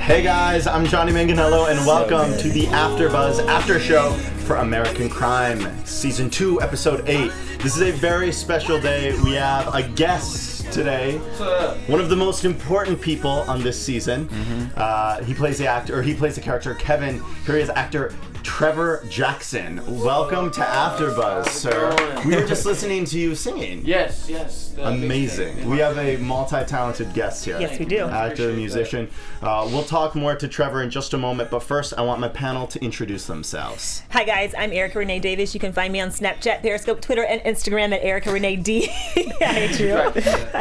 Hey guys, I'm Johnny Manganello, and welcome to the AfterBuzz After Show for American Crime, Season 2, Episode 8. This is a very special day. We have a guest today, one of the most important people on this season. Uh, he plays the actor, or he plays the character Kevin. Here he is, actor Trevor Jackson. Welcome to AfterBuzz, sir. We were just listening to you singing. Yes, yes. Amazing. We have a multi-talented guest here. Yes, we do. Actor, Appreciate that. musician. Uh, we'll talk more to Trevor in just a moment, but first, I want my panel to introduce themselves. Hi guys, I'm Erica Renee Davis. You can find me on Snapchat, Periscope, Twitter, and Instagram at Erica Renee D. I hate you. I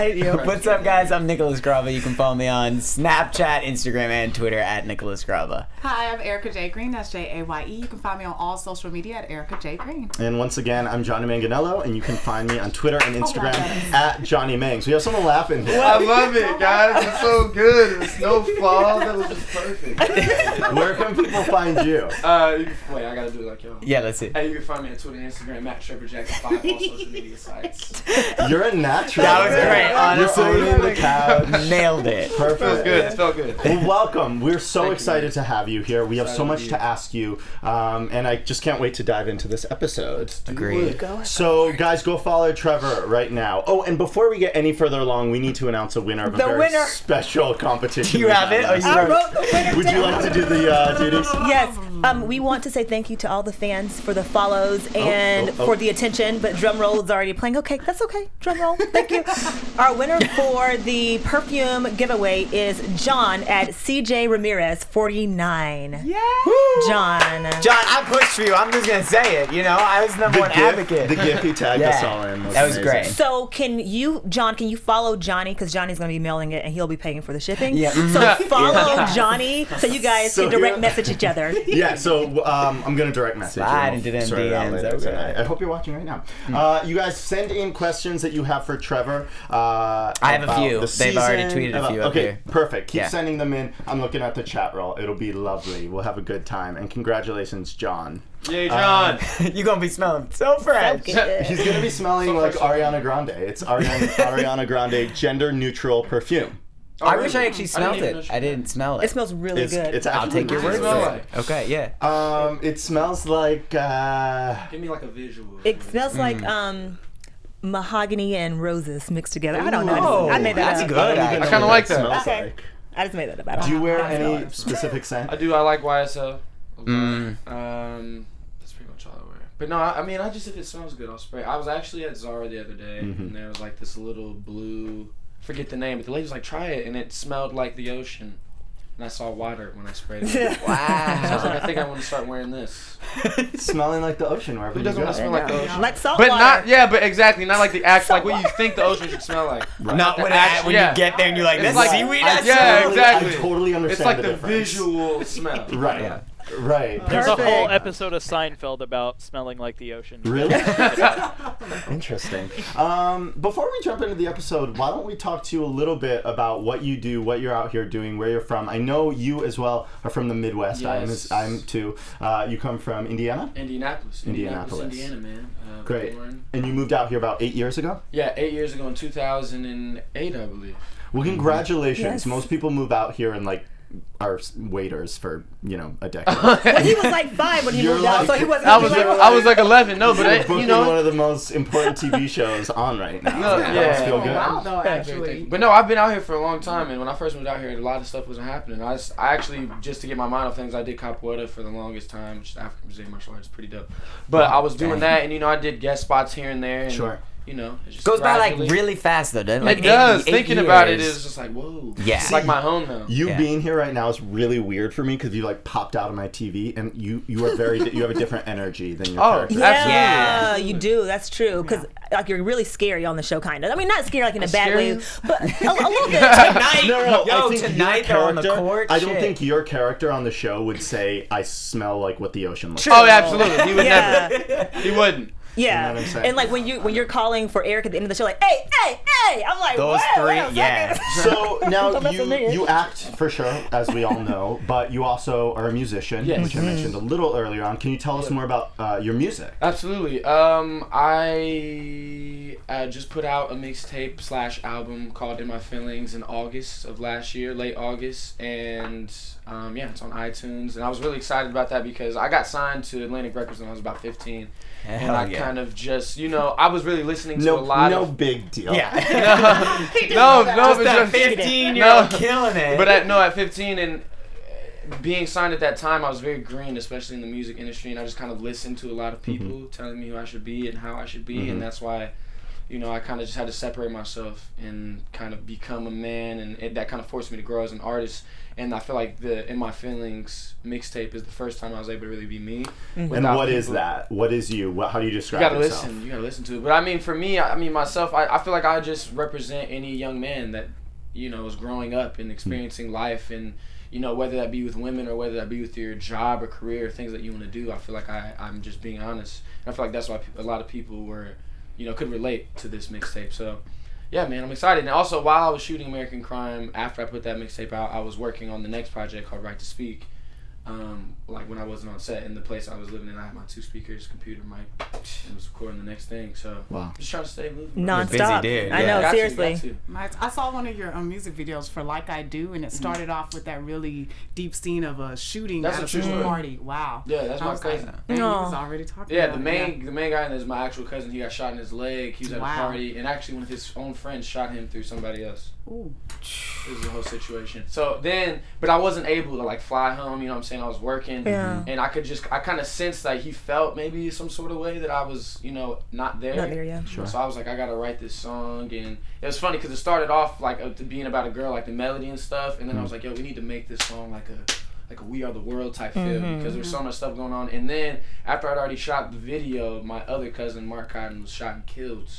hate you. What's up, guys? I'm Nicholas Grava. You can follow me on Snapchat, Instagram, and Twitter at Nicholas Grava. Hi, I'm Erica J. Green. That's J A Y E. You can find me on all social media at Erica J. Green. And once again, I'm Johnny Manganello, and you can find me on Twitter and Instagram yes. at Johnny Mangs. We have someone laughing here. I love it, guys. It's so good. It's no fall. That was just perfect. Where can people find you? Uh, you can, wait, I gotta do it like y'all. Yeah, that's it. Hey, you can find me on Twitter and Instagram at Trevor Jackson Five all social media sites. You're a natural. That was great. You're Honestly. sitting in the couch. Nailed it. Perfect. Felt good. It felt good. Well, welcome. We're so Thank excited man. to have you here. We have so much to be to here. ask you, um, and I just can't wait to dive into this episode. Agreed. So, guys, go follow Trevor right now. Oh, and before we get any further along, we need to announce a winner of a The very winner. special competition. Do you have it? on you. I wrote the winner Would you like to do the uh, duties? Yes. Um, we want to say thank you to all the fans for the follows and oh, oh. for the attention, but drum roll is already playing. Okay, that's okay. Drum roll. Thank you. Our winner for the perfume giveaway is John at CJ Ramirez 49. Yeah. John. John, I pushed for you. I'm just gonna say it. You know, I was number The one gift, advocate. the gift he tagged us all in. That was amazing. great. So can you, John? Can you follow Johnny because Johnny's going to be mailing it and he'll be paying for the shipping. Yeah. So follow Johnny so you guys So can direct here- message each other. Yeah, so um, I'm gonna direct message. Slide you. into them Sort it DMs, later okay. I hope you're watching right now. Uh, you guys send in questions that you have for Trevor. Uh, I have a few. the They've already tweeted a about- few up Okay, here. perfect. Keep Yeah. sending them in. I'm looking at the chat roll. It'll be lovely. We'll have a good time. And congratulations, John. Yay, John. You're gonna be smelling so fresh. Good. He's gonna be smelling like Ariana Grande. It's Ariana, Ariana Grande gender neutral perfume. I wish I actually smelled didn't it. I didn't smell it. It smells really It's, good. it's I'll take your really word for it. Okay, yeah. Um, it smells like uh, Give me like a visual. It smells Mm. like um, mahogany and roses mixed together. I don't know. I, just, I made that that's up. good. I, I kinda like that. smells Okay. like. I just made that up. I don't Do you wear I don't know. any specific scent? I do. I like YSL. Mm. Um, that's pretty much all I wear. But no, I, I mean, I just if it smells good, I'll spray. I was actually at Zara the other day, Mhm. and there was like this little blue. Forget the name, but the lady was like, "Try it," and it smelled like the ocean. And I saw water when I sprayed it. So I was Wow. like, I think I want to start wearing this. smelling like the ocean wherever Who you doesn't go. want to smell like the ocean? Like salt But water. not, yeah, but exactly, not like the act, like what you think the ocean should smell like. Not when, Act- I, when yeah. you get there and you're like, It's this like- seaweed. I- that's yeah, smell." exactly. I totally understand It's like the, the, difference. visual smell. Right. Yeah. Right. There's a whole episode of Seinfeld about smelling like the ocean. Really? Interesting. Um, before we jump into the episode, why don't we talk to you a little bit about what you do, what you're out here doing, where you're from? I know you as well are from the Midwest. I'm, Yes. I'm too. Uh, you come from Indiana, Indianapolis. Indianapolis. Indiana, man. Uh, Great. born- and you moved out here about eight years ago. Yeah, eight years ago in 2008, I believe. Well, congratulations. Yes. Most people move out here in like our waiters for you know a decade. But he was like five when he You're moved out, so he wasn't. I was like, I was like 11. No, but You're I, booking you know, one of the most important TV shows on right now. No, that yeah. must feel good. wow, though, actually. But no, I've been out here for a long time, and when I first moved out here, a lot of stuff wasn't happening. I, just, I actually, just to get my mind off things, I did capoeira for the longest time, which is African Brazilian martial arts, pretty dope. But I was doing that, and you know, I did guest spots here and there, and Sure. You know, it just Goes by like really fast though, doesn't it? Like it does. eight- eight Thinking about it is just like whoa. Yeah. it's like my home now. You Yeah. being here right now is really weird for me because you like popped out of my TV and you you are very you have a different energy than your character. Oh, character. Yeah, Absolutely. you do. That's true. Because like you're really scary on the show, kind of. I mean, not scary like in a I bad scare way, but a, a little bit. Tonight, No, no, yo, I think tonight your they're on the court. I don't shit. think your character on the show would say, "I smell like what the ocean looks." True. like. Oh, absolutely. He would Yeah. never. He wouldn't. Yeah, You know what I'm saying? and like when you when you're calling for Eric at the end of the show, like, hey, hey, hey, I'm like, Those wait, three, wait a yeah. So now you you act for sure, as we all know, but you also are a musician, Yes. which I mentioned a little earlier on. Can you tell us more about uh, your music? Absolutely. Um, I uh, just put out a mixtape slash album called "In My Feelings" in August of last year, late August, and um, yeah, it's on iTunes. And I was really excited about that because I got signed to Atlantic Records when I was about 15, and I yeah. kind of just, you know, I was really listening to No, a lot of no of. big deal. Yeah. no, no, Just but that just 15 year old No. killing it. But at, no, at 15 and uh, being signed at that time, I was very green, especially in the music industry, and I just kind of listened to a lot of people telling me who I should be and how I should be, Mhm. and that's why, you know, I kind of just had to separate myself and kind of become a man, and it, that kind of forced me to grow as an artist. And I feel like the "In My Feelings" mixtape is the first time I was able to really be me. Mm-hmm. And without what is people- that? What is you? What, how do you describe? you gotta yourself? listen. You gotta listen to it. But I mean, for me, I I mean myself, I, I feel like I just represent any young man that you know is growing up and experiencing mm-hmm. life, and you know whether that be with women or whether that be with your job or career, things that you want to do. I feel like I I'm just being honest. And I feel like that's why a lot of people were, you know, could relate to this mixtape. So. Yeah, man, I'm excited. And also, while I was shooting American Crime, after I put that mixtape out, I was working on the next project called Right to Speak. Um, like when I wasn't on set in the place I was living in, I had my two speakers, computer, mic, and was recording the next thing. So Wow. just trying to stay moving. Non-stop. dude, I know, Got to, seriously. got to. I saw one of your um, music videos for "Like I Do," and it started off with that really deep scene of a shooting That's at a a true pool story. party. Wow. Yeah, that's I my was like, cousin. dang, he was already talking. Yeah, about the it. main the main guy is my actual cousin. He got shot in his leg. He was at Wow. a party, and actually one of his own friends shot him through somebody else. Ooh. It was a whole situation. So then, but I wasn't able to like fly home. You know what I'm saying? I was working, Yeah. and I could just I kind of sensed that he felt maybe some sort of way that I was you know not there. Not there, yeah. Sure. So I was like, I gotta write this song, and it was funny because it started off like uh, being about a girl, like the melody and stuff, and then I was mm. like, yo, we need to make this song like a like a We Are the World type feel mm-hmm, because there's mm-hmm. so much stuff going on. And then after I'd already shot the video, my other cousin Mark Cotton was shot and killed.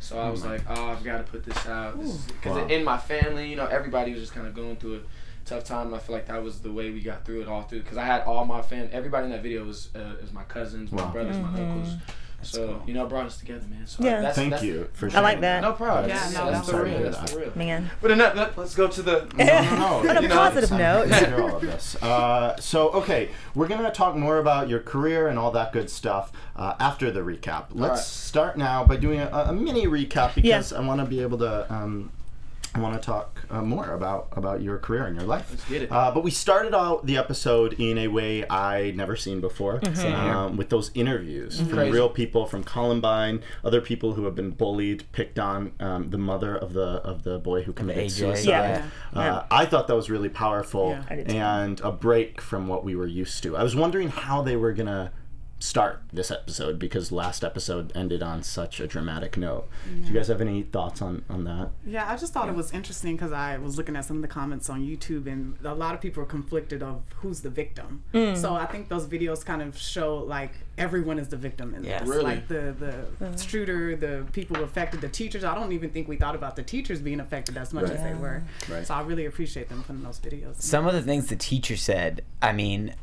So I oh was like, oh, I've got to put this out because Wow. in my family, you know, everybody was just kind of going through a tough time. And I feel like that was the way we got through it all through because I had all my fam, everybody in that video was uh, is my cousins, my Wow. brothers, my uncles. So you know, it brought us together, man. So Yeah. that's, Thank that's, you for sharing. I like that. No problem. That's- Yeah, no, that's, that's the real. That's the real. Man. But enough. let- Let's go to the. No, no, no. On a You know, positive note. happy hear all of this. Uh, so, okay, we're gonna talk more about your career and all that good stuff uh, after the recap. Let's right. start now by doing a, a mini recap because I want to be able to. Um, I want to talk uh, more about about your career and your life. Let's get it. Uh, but we started out the episode in a way I'd never seen before, Mm-hmm. um, with those interviews from Crazy. real people, from Columbine, other people who have been bullied, picked on. Um, the mother of the of the boy who committed suicide. Yeah. Uh, Yeah. I thought that was really powerful Yeah. I did too. and a break from what we were used to. I was wondering how they were gonna start this episode because last episode ended on such a dramatic note. Do you guys have any thoughts on on that? Yeah, I just thought it was interesting because I was looking at some of the comments on YouTube, and a lot of people are conflicted of who's the victim. Mm. So I think those videos kind of show like everyone is the victim in Yeah. this. Really? Like the the shooter, the people affected, the teachers. I don't even think we thought about the teachers being affected as much Right. as they were. Right. So I really appreciate them putting those videos. some of the things the teacher said i mean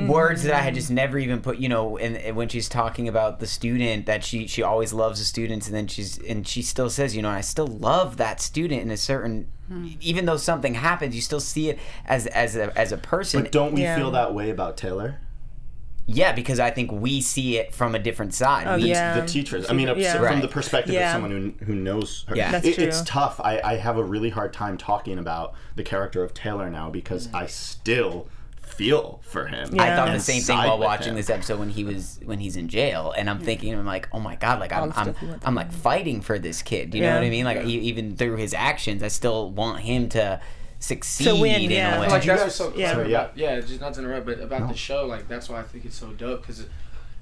words that i had mm-hmm. just never even put you know and, and when she's talking about the student that she she always loves the students and then she's and she still says you know i still love that student in a certain hmm. even though something happens you still see it as as a as a person But don't we Yeah. feel that way about Taylor? Yeah, because I think we see it from a different side. Oh, We- yeah. the teachers. I mean, Yeah. from Right. the perspective Yeah. of someone who, who knows her. Yeah. That's It- It's tough. I, I have a really hard time talking about the character of Taylor now because mm. I still feel for him. Yeah. I thought the same thing while watching him. this episode when he was when he's in jail, and I'm thinking, I'm like, oh my god, like I'm I'm, stuff he went I'm like fighting for this kid. You know what I mean? Like even through his actions, I still want him to succeed to win, in yeah. a way. Like you that's so Yeah. yeah. Sorry, yeah. Yeah, just not to interrupt, but about the show, like that's why I think it's so dope. Because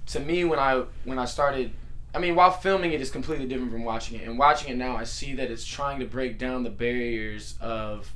to me, when I when I started, I mean, while filming it is completely different from watching it. And watching it now, I see that it's trying to break down the barriers of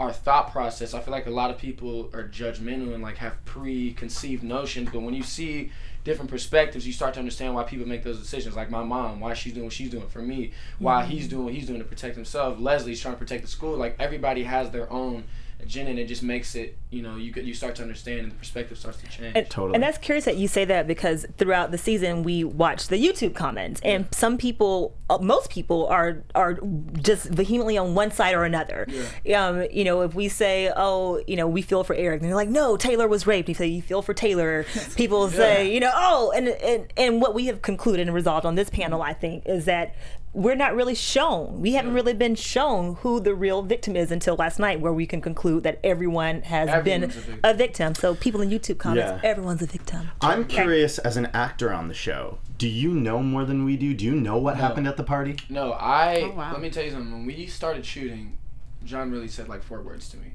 our thought process. I feel like a lot of people are judgmental and like have preconceived notions, but when you see different perspectives, you start to understand why people make those decisions. Like my mom, why she's doing what she's doing for me, why mm-hmm. he's doing what he's doing to protect himself. Leslie's trying to protect the school. Like everybody has their own agenda, and it just makes it. You know, you you start to understand, and the perspective starts to change. And, Totally. and that's curious that you say that because throughout the season we watch the YouTube comments, and some people, uh, most people are are just vehemently on one side or another. yeah. Um, you know, if we say, oh, you know, we feel for Eric, and they're like, no, Taylor was raped. You say you feel for Taylor. People say, you know, oh, and and and what we have concluded and resolved on this panel, I think, is that. We're not really shown. We haven't really been shown who the real victim is until last night, where we can conclude that everyone has been a victim. a victim. So people in YouTube comments, Yeah. everyone's a victim. I'm curious, as an actor on the show, do you know more than we do? Do you know what happened at the party? No, I. Oh, wow. Let me tell you something. When we started shooting, John really said like four words to me.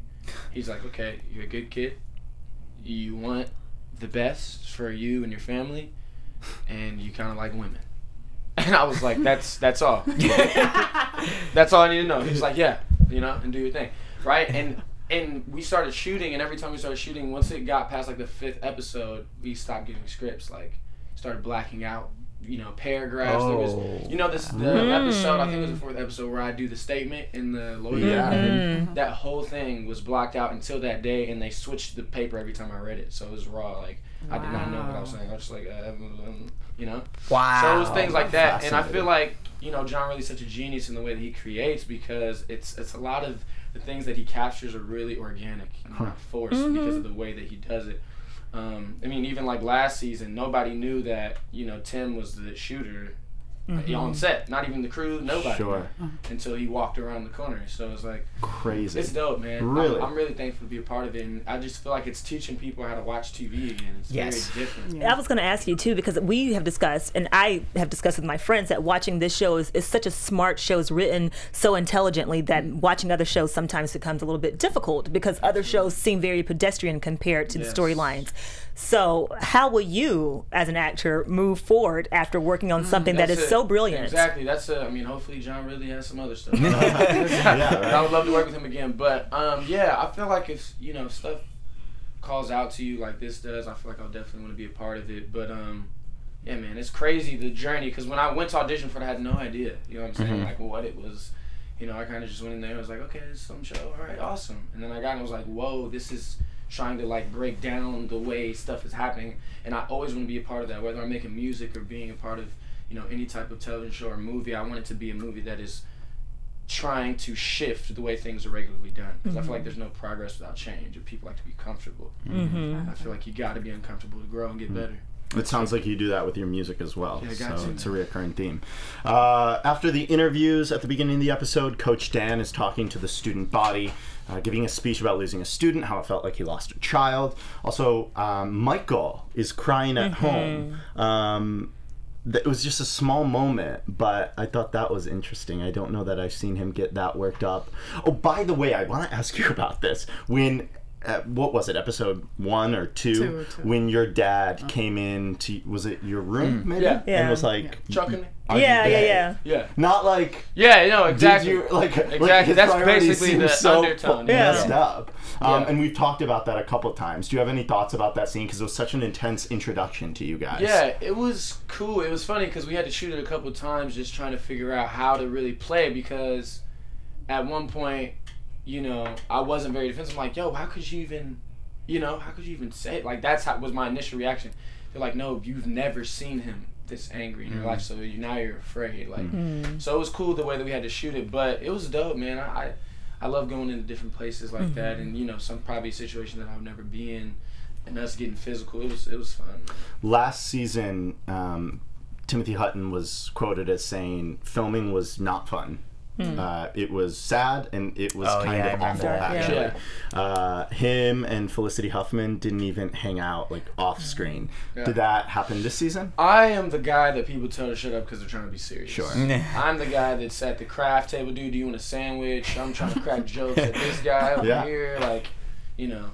He's like, "Okay, you're a good kid. You want the best for you and your family, and you kind of like women." And I was like, "That's that's all. that's all I need to know." He's like, "Yeah, you know, and do your thing, right?" And and we started shooting, and every time we started shooting, once it got past like the fifth episode, we stopped getting scripts. Like, started blacking out, you know, paragraphs. There Oh. was, you know, this the episode. I think it was the fourth episode where I do the statement in the lawyer. Yeah. Mm-hmm. That whole thing was blocked out until that day, and they switched the paper every time I read it, so it was raw. Like I did not know what I was saying. I was just like, uh, um, you know. wow. So it was things like that, and I feel like you know John really such a genius in the way that he creates because it's it's a lot of the things that he captures are really organic, and not forced because of the way that he does it. Um, I mean, even like last season, nobody knew that you know Tim was the shooter on mm-hmm. set. Not even the crew, nobody. Sure. Uh-huh. Until he walked around the corner. So it's like Crazy. it's dope, man. Really? I'm, I'm really thankful to be a part of it, and I just feel like it's teaching people how to watch TV again. It's Yes. very different. I was going to ask you too because we have discussed, and I have discussed with my friends that watching this show is, is such a smart show. It's written so intelligently that mm-hmm. watching other shows sometimes becomes a little bit difficult because other shows seem very pedestrian compared to Yes. the storylines. So, how will you, as an actor, move forward after working on something that That's it. so brilliant? Exactly. That's a, I mean, hopefully John really has some other stuff. Yeah, right. I would love to work with him again. But um, yeah, I feel like if you know stuff calls out to you like this does, I feel like I'll definitely want to be a part of it. But um, yeah, man, it's crazy the journey. Because when I went to audition for it, I had no idea. You know what I'm saying? Like what it was. You know, I kind of just went in there. and was like, okay, this is some show. All right, awesome. And then I got and was like, whoa, this is trying to like break down the way stuff is happening. And I always want to be a part of that, whether I'm making music or being a part of you know any type of television show or movie. I want it to be a movie that is trying to shift the way things are regularly done because I feel like there's no progress without change. If people like to be comfortable, Mm-hmm. I feel like you got to be uncomfortable to grow and get better. It sounds like you do that with your music as well. Yeah, got so to. it's a reoccurring theme. Uh, after the interviews at the beginning of the episode, Coach Dan is talking to the student body, uh, giving a speech about losing a student, how it felt like he lost a child. Also, um, Michael is crying at home. Um, th- it was just a small moment, but I thought that was interesting. I don't know that I've seen him get that worked up. Oh, by the way, I want to ask you about this. When uh, what was it, episode one or two? Two or two. When your dad came in to was it your room maybe? Yeah. Yeah. And was like, Chucking me? "Are you yeah, yeah, yeah. Yeah. Not like Yeah, no, exactly. You like like Exactly. his That's priorities basically seem the so undertone, yeah. messed up. Um, Yeah. And we've talked about that a couple of times. Do you have any thoughts about that scene? Because it was such an intense introduction to you guys. Yeah, it was cool. It was funny because we had to shoot it a couple of times just trying to figure out how to really play because at one point, you know, I wasn't very defensive. I'm like, yo, how could you even, you know, how could you even say it? Like, that's how was my initial reaction. They're like, no, you've never seen him this angry in your mm. life, so you, now you're afraid. Like, mm. Mm. so it was cool the way that we had to shoot it, but it was dope, man. I, I, I love going into different places like mm-hmm. that, and you know, some probably situation that I'll never be in and us getting physical. It was it was fun. Last season, um, Timothy Hutton was quoted as saying filming was not fun. Uh, it was sad and it was Oh, kind yeah, of awful, remember. actually. Yeah. Uh, him and Felicity Huffman didn't even hang out like off screen. Yeah. Did that happen this season? I am the guy that people tell to shut up because they're trying to be serious. Sure. I'm the guy that's at the craft table, dude. Do you want a sandwich? I'm trying to crack jokes at this guy over Yeah. here, like, you know,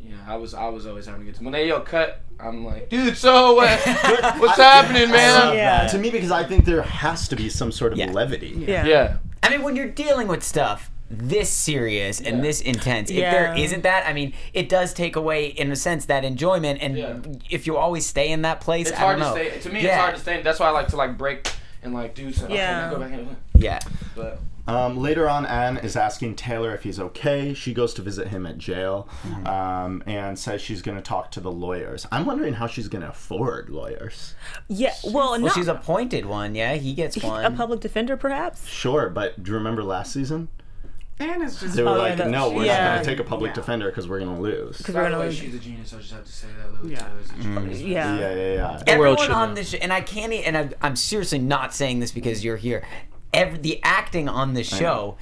you know. I was I was always having a good time. When they yell cut, I'm like, dude, so what? What's happening, man? Yeah. To me, because I think there has to be some sort of Yeah. levity. Yeah. Yeah. I mean, when you're dealing with stuff this serious and Yeah. this intense, if there isn't that, I mean, it does take away, in a sense, that enjoyment. And Yeah. if you always stay in that place, It's I hard don't to know. stay. To me, yeah. it's hard to stay. That's why I like to like break and like do something. Yeah. Okay, go back in. Yeah. But Um, later on, Anne is asking Taylor if he's okay. She goes to visit him at jail Mm-hmm. um, and says she's going to talk to the lawyers. I'm wondering how she's going to afford lawyers. Yeah. Well, Well, not she's appointed one. Yeah, he gets one. a public defender, perhaps. Sure, but do you remember last season? And it's just They were like, no, we're yeah. not going to take a public Yeah. defender because we're going to lose. Because by we're the gonna lose. she's a genius. I just have to say that. Lili Yeah. Taylor is a genius. Yeah. Yeah, yeah, yeah. Everyone on this, sh- and I can't, e- and I, I'm seriously not saying this because you're here. Every, the acting on this show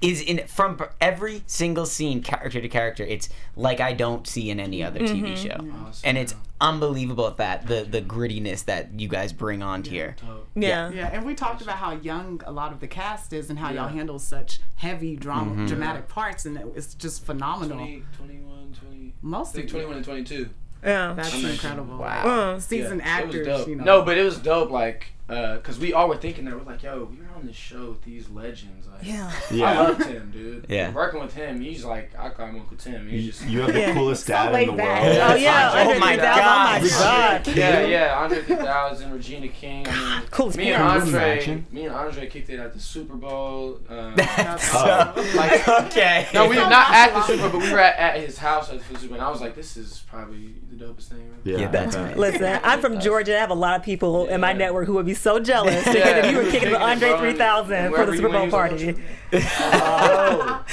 is in from every single scene, character to character. It's like I don't see in any other TV show, Awesome. and it's unbelievable at that the the grittiness that you guys bring on here. Dope. Yeah. Yeah, and we talked about how young a lot of the cast is and how Yeah. y'all handle such heavy drama, Mm-hmm. dramatic parts, and it- it's just phenomenal. 20, 21, 20. Most I think 21 and 22. Yeah. That's Amazing. incredible. Wow. Uh, Seasoned Yeah, actors, dope. you know. No, but it was dope. Like, uh, cause we all were thinking that we're like, yo, we were on this show with these legends. Like, yeah. I Yeah. loved him, dude. Yeah. Working with him, he's like, I call him Uncle Tim. He's just. You have the Yeah. coolest So dad in the back. world. Oh yeah. Oh Andre my 3000, Oh my God. god. Yeah, yeah, Andre 3000, Regina King. I mean, Coolest me and. Andre, me and Andre kicked it at the Super Bowl. Um, Oh. like, okay. no, we were not at the Super Bowl, but we were at, at his house at the Super Bowl. And I was like, this is probably the dopest thing. Ever. Yeah, Yeah, that's right. Listen, I'm from Georgia. I have a lot of people in my network who would be so jealous to hear Yeah. that you were kicking with Kicking it, Andre bro. 3000 for the Super Bowl party. Oh,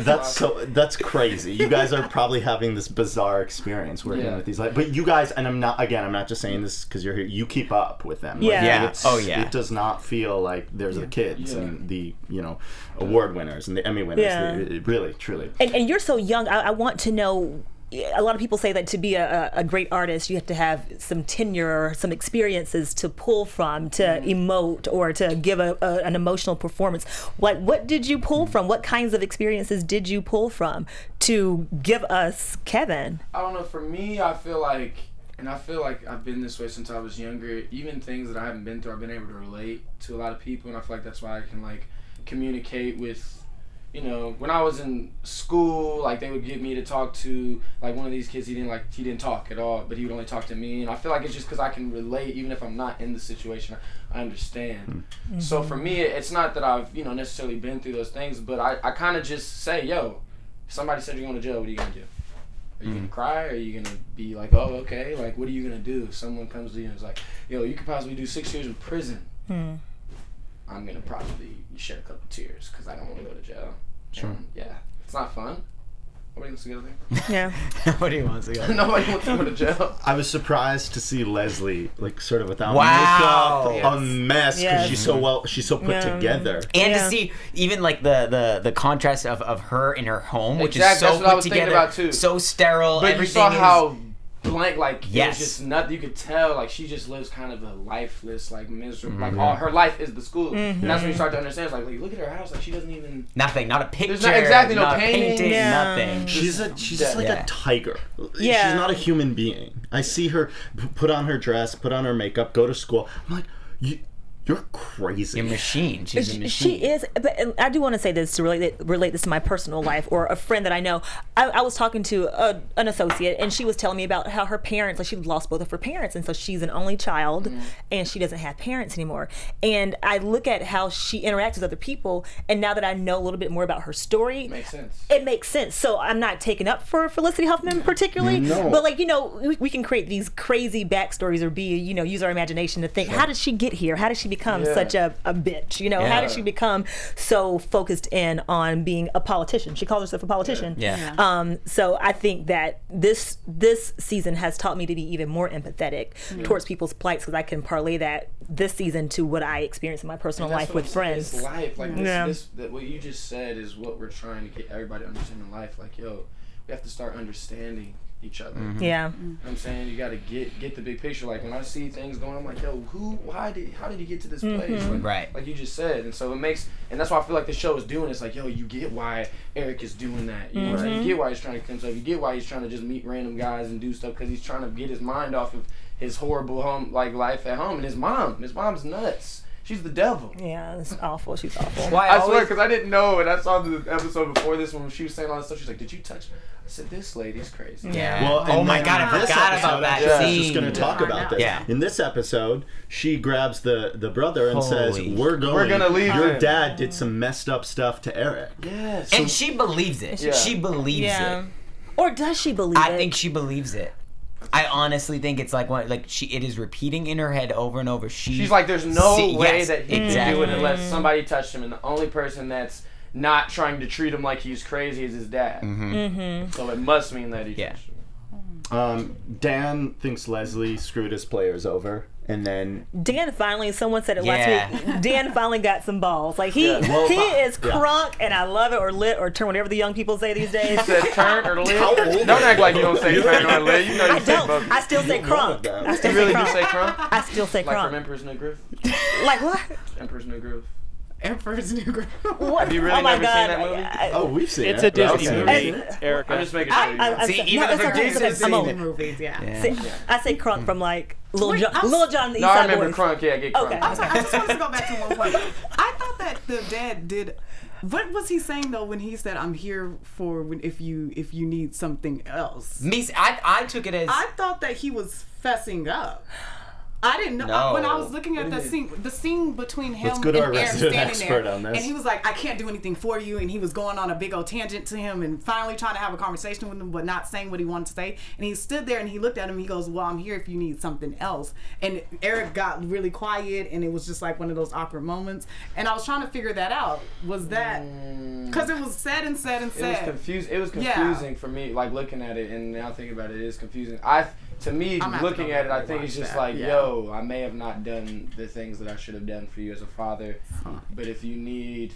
that's so that's crazy. You guys are probably having this bizarre experience working Yeah. with these, like, but you guys, and I'm not again. I'm not just saying this because you're here. You keep up with them. Like, Yeah. Yeah. Oh, yeah. It does not feel like there's the kids Yeah. and the you know award winners and the Emmy winners. Yeah. It- it really, truly. And, and you're so young. I, I want to know. A lot of people say that to be a, a great artist, you have to have some tenure, or some experiences to pull from, to mm-hmm. emote, or to give a, a, an emotional performance. Like, what did you pull mm-hmm. from? What kinds of experiences did you pull from to give us Kevin? I don't know. For me, I feel like, and I feel like I've been this way since I was younger. Even things that I haven't been through, I've been able to relate to a lot of people, and I feel like that's why I can like communicate with. You know, when I was in school, like they would get me to talk to like one of these kids. He didn't like he didn't talk at all, but he would only talk to me, and I feel like it's just because I can relate, even if I'm not in the situation. I understand. Hmm. So for me, it's not that I've you know necessarily been through those things, but I, I kind of just say, yo, somebody said you're going to jail. What are you gonna do? Are you gonna hmm. cry? Are you gonna be like, oh, okay? Like, what are you gonna do if someone comes to you and is like, yo, you could possibly do six years in prison? Hmm. I'm gonna probably shed a couple tears because I don't want to go to jail. Sure. And, yeah, it's not fun. Nobody wants to go there. Yeah. what do you want to go? Nobody wants to go to jail. I was surprised to see Leslie like sort of without Wow. makeup, a mess because Yes. she's so well, she's so put Yeah. together. And Yeah. to see even like the the the contrast of, of her in her home, which Exactly, is so that's what I put was together, about, too. so sterile. But you everything saw is, how blank, like Yes. it was just nothing. You could tell, like she just lives kind of a lifeless, like miserable. Mm-hmm. Like all her life is the school, and that's when you start to understand. It's like, like, look at her house. Like she doesn't even. nothing, not a picture, not- exactly, no not a painting. painting, Yeah. nothing. She's a she's just like Yeah. a tiger. Yeah. She's not a human being. I see her p- put on her dress, put on her makeup, go to school. I'm like, you, you're crazy. A machine. She's a machine. She is, but I do want to say this to relate relate this to my personal life or a friend that I know. I, I was talking to a, an associate, and she was telling me about how her parents, like she lost both of her parents, and so she's an only child, Mm-hmm. and she doesn't have parents anymore. And I look at how she interacts with other people, and now that I know a little bit more about her story, Makes sense. it makes sense. So I'm not taking up for Felicity Huffman particularly, No. but like you know, we, we can create these crazy backstories or be you know use our imagination to think how did she get here? How did she become Yeah. such a, a bitch? You know, how did she become so focused in on being a politician? She calls herself a politician. Yeah. Yeah. Um, so I think that this this season has taught me to be even more empathetic towards people's plights because I can parlay that this season to what I experience in my personal life what with I'm friends. It's life. Like this, Yeah. this that what you just said is what we're trying to get everybody to understand in life. Like, yo, we have to start understanding each other. Mm-hmm. Yeah. You know mm-hmm. what I'm saying you got to get get the big picture. Like when I see things going, I'm like, yo, who, why did, how did he get to this place? Mm-hmm. Like, Right. Like you just said, and so it makes, and that's why I feel like the show is doing. It's like, yo, you get why Eric is doing that. You know what I'm saying? You mm-hmm. get why he's trying to kill himself. You get why he's trying to just meet random guys and do stuff because he's trying to get his mind off of his horrible home, like life at home, and his mom. His mom's nuts. She's the devil. Yeah, it's awful. She's awful. Why I swear, because I didn't know, and I saw the episode before this when she was saying all this stuff. She's like, "Did you touch?" I said, "This lady's crazy." Yeah. Well, oh my god, I this forgot episode, about that actually, I was scene. just going to talk about out. this. Yeah. In this episode, she grabs the the brother and says, "We're going. We're gonna leave Your him." dad did some messed up stuff to Eric." Yes. and she believes it. Yeah. She believes Yeah. it. Or does she believe I it? I think she believes it. I honestly think it's like one like she it is repeating in her head over and over. She She's like, "There's no See, way yes, that he can do it unless somebody touched him." And the only person that's not trying to treat him like he's crazy is his dad. Mm-hmm. So it must mean that he Yeah. touched him. Um, Dan thinks Leslie screwed his players over, and then Dan finally, someone said it Yeah. last week. Dan finally got some balls. Like he, Yeah. Well, he uh, is yeah. crunk, and I love it or lit or turn, whatever the young people say these days. Said turn or lit. Don't act like you don't say turn or lit. You know you I say don't. both. I still say You're crunk. I still you really say do say crunk? I still say Like from. Emperor's New Groove. Like what? Emperor's New Groove. Emperor's New Groove. What? Have you really oh my never seen that movie? I- oh, we've seen It's it. It's a Disney Okay. movie, I- Erica. I'm just making sure. I, you I, know. See, no, even it's the okay, it's okay. Disney I'm Disney over. movies, yeah. Yeah. See, I say crunk hmm. from like Little Wait, John, I'm- Lil Jon and the No, East I remember Boys. crunk. Yeah, I get crunk. Okay. I'm sorry, I just wanted to go back to one point. I thought that the dad did. What was he saying though when he said, "I'm here for when if you if you need something else"? Me, I, I took it as I thought that he was fessing up. I didn't know No. when I was looking at the scene. The scene between him and to our Aaron standing there, and he was like, "I can't do anything for you," and he was going on a big old tangent to him, and finally trying to have a conversation with him, but not saying what he wanted to say. And he stood there and he looked at him. He goes, "Well, I'm here if you need something else." And Eric got really quiet, and it was just like one of those awkward moments. And I was trying to figure that out. Was that because it was said and said and Mm. It was said? confused. It was Yeah. confusing for me, like looking at it, and now thinking about it, it is confusing. I, to me, I'm gonna have to looking at it, I think and it's just that, like, yeah. yo, Oh, I may have not done the things that I should have done for you as a father, but if you need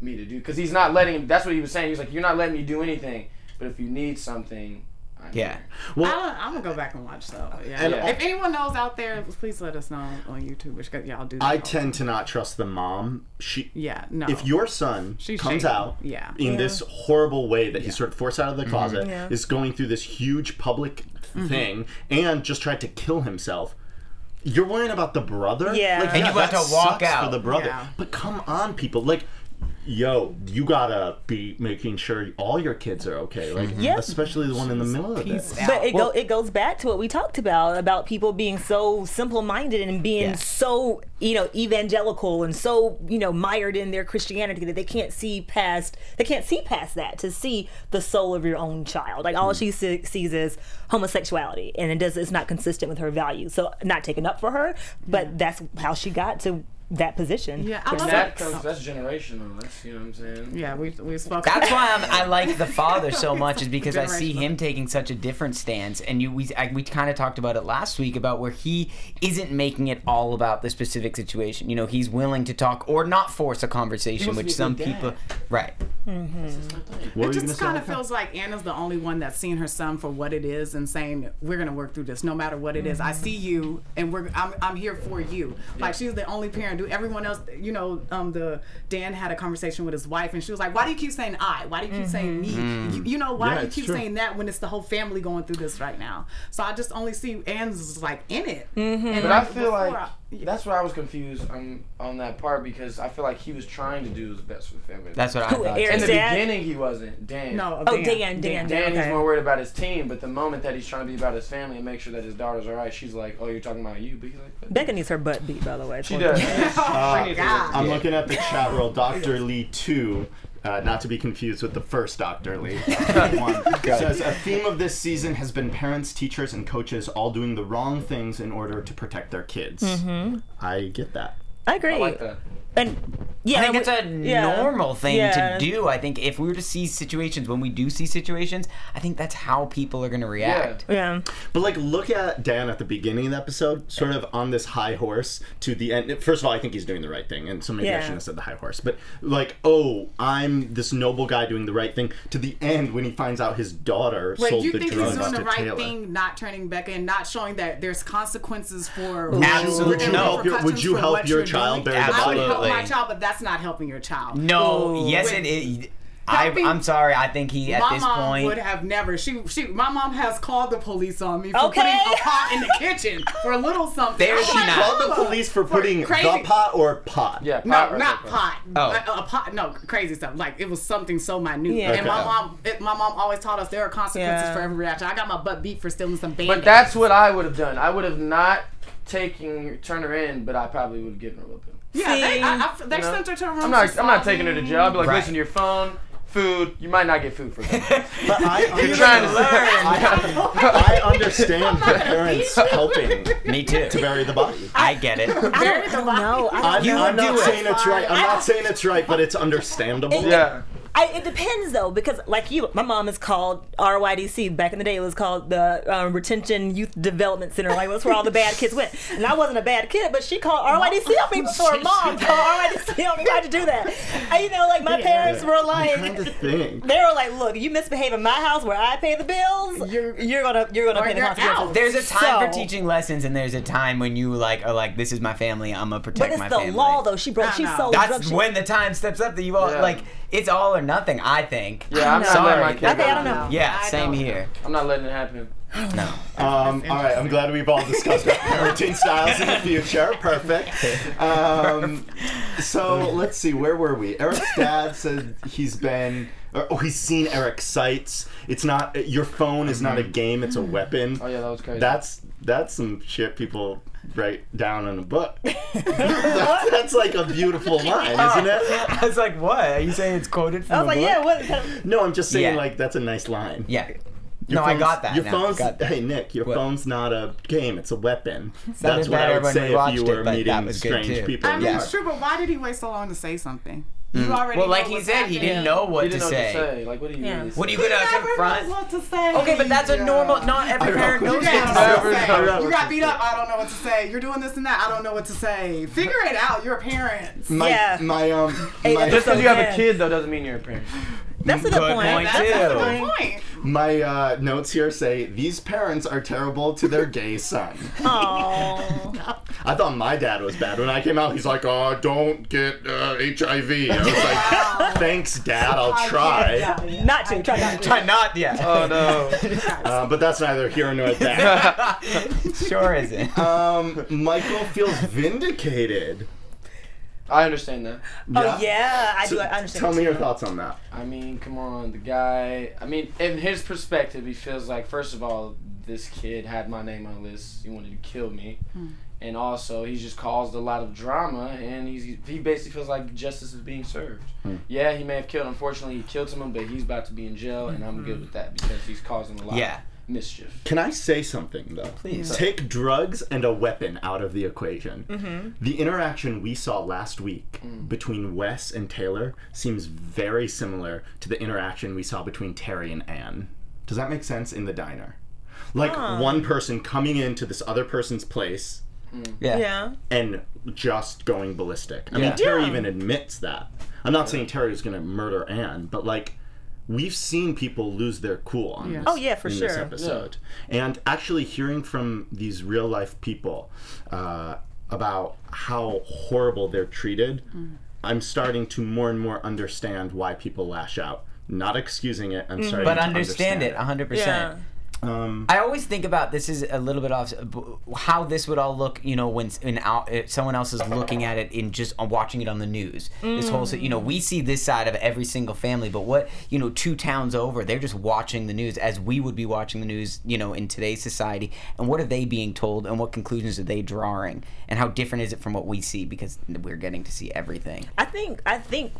me to do, because he's not letting him. That's what he was saying. He's like, you're not letting me do anything, but if you need something, I'm yeah. here." Well, I, I'm gonna go back and watch though. Yeah. And if anyone knows out there, please let us know on YouTube. Which y'all do. That I all- tend to not trust the mom. She, Yeah. No. if your son She's comes shady. out Yeah. in this horrible way that he's sort of forced out of the mhm. closet, Yeah. is going through this huge public mm-hmm. thing, and just tried to kill himself. You're worrying about the brother, Yeah. Like, And yeah, you have to walk out. for the brother. Yeah. But come on, people, like. Yo, you gotta be making sure all your kids are okay, like mm-hmm. Yeah. especially the one in the middle of this. But it Well- go it goes back to what we talked about about people being so simple minded and being Yeah. so you know evangelical and so you know mired in their Christianity that they can't see past they can't see past that to see the soul of your own child. Like all mm. she se- sees is homosexuality and it does it's not consistent with her values. So not taken up for her, but that's how she got to that position. Yeah, I love That comes, that's generational. That's you know what I'm saying. Yeah, we we spoke. That's why I'm, I like the father so much is because I see him taking such a different stance, and you we I, we kind of talked about it last week about where he isn't making it all about the specific situation. You know, he's willing to talk or not force a conversation, which some people, dad. right? Mm-hmm. What were It just kind of feels like Anna's the only one that's seeing her son for what it is and saying, "We're gonna work through this, no matter what it is. I mm-hmm. see you, and we're I'm, I'm here for you." Like she's the only parent. Do everyone else? You know, um, the Dan had a conversation with his wife, and she was like, "Why do you keep saying I? Why do you keep saying me? You, you know, why Yeah, do you keep true. saying that when it's the whole family going through this right now?" So I just only see Anne's like in it. And But I feel before like I- yeah. that's where I was confused on on that part because I feel like he was trying to do his best for the family. That's what I Who, thought. Aaron in the Dad? beginning he wasn't. Dan. no, Oh, Dan, Dan, Dan, he's okay. more worried about his team, but the moment that he's trying to be about his family and make sure that his daughter's alright, she's like, "Oh, you're talking about you." But he's like, "But Becca needs her butt beat, by the way. She does. Oh She uh, God. I'm looking at the chat roll. Dr. Lee 2, uh, not to be confused with the first Dr. Lee, Dr. one, says a theme of this season has been parents, teachers, and coaches all doing the wrong things in order to protect their kids. I get that. I agree. I like that. And yeah, I think we- it's a yeah. normal thing Yeah. to do. I think if we were to see situations, when we do see situations, I think that's how people are going to react. Yeah. But like, look at Dan at the beginning of the episode, sort of on this high horse to the end. First of all, I think he's doing the right thing, and so maybe I shouldn't have said the high horse. But like, oh, I'm this noble guy doing the right thing. To the end, when he finds out his daughter Wait, sold you the think drugs he's doing the right Taylor. thing, not turning Becca and not showing that there's consequences for Absolutely. Would you No. help your, would you help what your you're child doing? bury the I would body? help my child, but that's not helping your child. No, yes, Wait. it is. I, Helping- I'm sorry. I think he at my this mom point. would have never. She, she, my mom has called the police on me for Okay. putting a pot in the kitchen for a little something. There she like, called the police for for putting crazy- the pot or pot. Yeah. No, pot or not something. pot. Oh. A, a pot. No, crazy stuff. Like it was something so minute. Yeah. And my mom, it, my mom always taught us there are consequences Yeah. for every reaction. I got my butt beat for stealing some band But that's what I would have done. I would have not taken turned her in, but I probably would have given her a whipping. Yeah, they, See? I, I, they You know? sent her to her room. I'm not. I'm not taking her to me. jail. I'll be like, Right. listen, your phone, food. You might not get food for that. But I You're trying to understand, learn. I, I understand the parents helping Me too. to bury the body. I get it. I don't, I don't know. I don't I'm, You I'm would not do it. saying it's right. I'm not saying it's right, but it's understandable. yeah. I, it depends though, because like you, my mom is called RYDC. Back in the day, it was called the um, Retention Youth Development Center. Like that's where all the bad kids went. And I wasn't a bad kid, but she called RYDC on me before mom called RYDC on me. Why'd you do that? And, you know, like my parents were I'm trying to like. They were like, "Look, you misbehave in my house where I pay the bills. You're you're gonna you're gonna Or pay the you're consequences." out. There's a time So- for teaching lessons, and there's a time when you like are like, "This is my family. I'm gonna But protect it's my the family." law, though. She broke. I She know. sold. That's She- when the time steps up that you all Yeah. like. It's all or nothing. I think. Yeah, I'm not Sorry. letting my kid. Okay, go I don't know. Yeah, I same don't here. I'm not letting it happen. No. Um, all right, I'm glad we've all discussed our parenting styles in the future. Perfect. Um, so let's see, where were we? Eric's dad said he's been, or, oh, he's seen Eric's sites. It's not your phone is not a mm-hmm. game; it's a mm-hmm. weapon. Oh yeah, that was crazy. That's that's some shit people write down in a book. that's, that's like a beautiful line, isn't it? I was like, "What? Are you saying it's quoted from I was a like, book?" "Yeah, what?" kind of- No, I'm just saying Yeah. like that's a nice line. Yeah. Your no, I got that. Your now. phone's Got that. hey Nick, your What? phone's not a game; it's a weapon. Sounded That's what I better would say if you were but that meeting strange too. people. I mean, Yeah. it's true, but why did he wait so long to say something? You already Well, like he what's said, he didn't know what he to didn't know say. what to say. Like, what do you Yeah. really What are you gonna never confront? what to say. Okay, but that's a Yeah. normal. Not every parent knows Yeah, what to say. what to I know say. what You got beat up. I don't know what to say. You're doing this and that. I don't know what to say. Figure it out. You're a parent. My, Yeah. my um, my, Just because you have a kid, though, doesn't mean you're a parent. That's a good, Good point. point, That's too. a good Good point. point. my uh, notes here say these parents are terrible to their gay son. Aww. I thought my dad was bad when I came out. He's like, "Oh, don't get uh, HIV." I was like, "Thanks, Dad. I'll try." Not to. Try not to. Try not. Yeah. Oh no. Uh, but that's neither here nor there. sure isn't. Um, Michael feels vindicated. I understand that. Oh yeah, I So do. I understand. Tell that me your thoughts on that. I mean, come on, the guy. I mean, in his perspective, he feels like first of all, this kid had my name on the list. He wanted to kill me, hmm. and also he's just caused a lot of drama, and he's he basically feels like justice is being served. Hmm. Yeah, he may have killed. Unfortunately, he killed someone, but he's about to be in jail, and I'm good hmm. with that because he's causing a lot Yeah. Of mischief. Can I say something though? Please. Take drugs and a weapon out of the equation. Mm-hmm. The interaction we saw last week between Wes and Taylor seems very similar to the interaction we saw between Terri and Anne. Does that make sense in the diner? Like one person coming into this other person's place Yeah. Yeah. and just going ballistic. I Yeah. mean, Terri Yeah. even admits that. I'm not saying Terri is going to murder Anne, but like, we've seen people lose their cool on Yeah. this. Oh, yeah, for in this sure. episode, and actually hearing from these real life people uh, about how horrible they're treated, Mm. I'm starting to more and more understand why people lash out. Not excusing it. I'm starting But to understand it understand 100%. Yeah. Um, I always think about this is a little bit off how this would all look, you know, when when out, uh, someone else is looking at it in just uh, watching it on the news. This whole, you know, we see this side of every single family, but what you know, two towns over, they're just watching the news as we would be watching the news, you know, in today's society. And what are they being told, and what conclusions are they drawing, and how different is it from what we see because we're getting to see everything. I think I think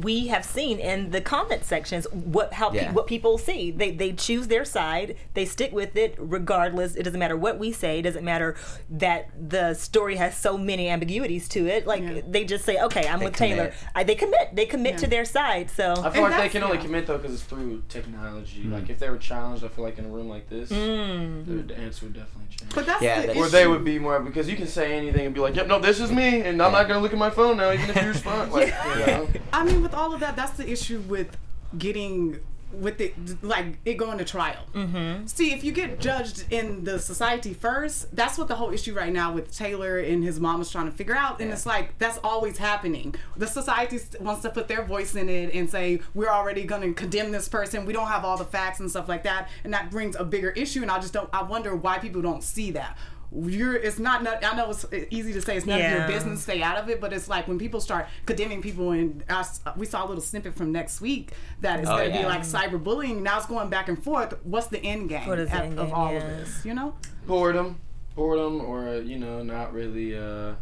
we have seen in the comment sections what how pe- what people see. They they choose their side. They stick with it regardless. It doesn't matter what we say. It doesn't matter that the story has so many ambiguities to it. Like Yeah. they just say, "Okay, I'm They with Taylor." I, they commit. They commit to their side. So I feel And like they that's- can only commit though because it's through technology. Mm. Like if they were challenged, I feel like in a room like this, Mm. the, the answer would definitely change. But that's Yeah, the that- or issue. they would be more because you can say anything and be like, "Yep, no, this is me," and I'm not gonna look at my phone now, even if you respond. Like, you know? I mean, with all of that, that's the issue with getting with it like it going to trial. Mm-hmm. See, if you get judged in the society first, that's what the whole issue right now with Taylor and his mom is trying to figure out. And it's like that's always happening. The society wants to put their voice in it and say we're already going to condemn this person. We don't have all the facts and stuff like that, and that brings a bigger issue. And I just don't. I wonder why people don't see that. You're. It's not. not I know it's easy to say it's none of your business stay out of it. But it's like when people start condemning people, and us, we saw a little snippet from next week that it's Oh, going to be yeah. like cyberbullying. Now it's going back and forth. What's the end game What is the at- end of game, all yeah. of this? You know? boredom, boredom, or you know, not really. uh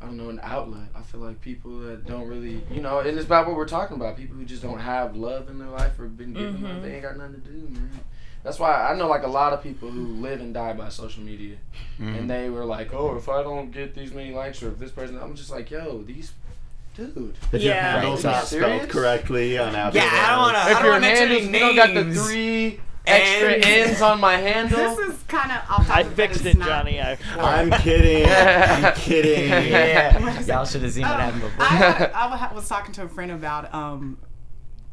I don't know an outlet. I feel like people that don't really, you know, and it's about what we're talking about. People who just don't have love in their life or been given love, they ain't got nothing to do, man. That's why I know like a lot of people who live and die by social media, and they were like, "Oh, if I don't get these many likes or if this person," I'm just like, "Yo, these, dude." If your handle's Right. not Are you spelled correctly on Apple. Yeah, I don't want to. If don't your want mention handles, any you don't got the three extra And- ends on my handle. This is kind of off I topic, but fixed it, not- Johnny. I I'm kidding. I'm kidding. Yeah, y'all should have seen what Um, happened before. I, I was talking to a friend about um,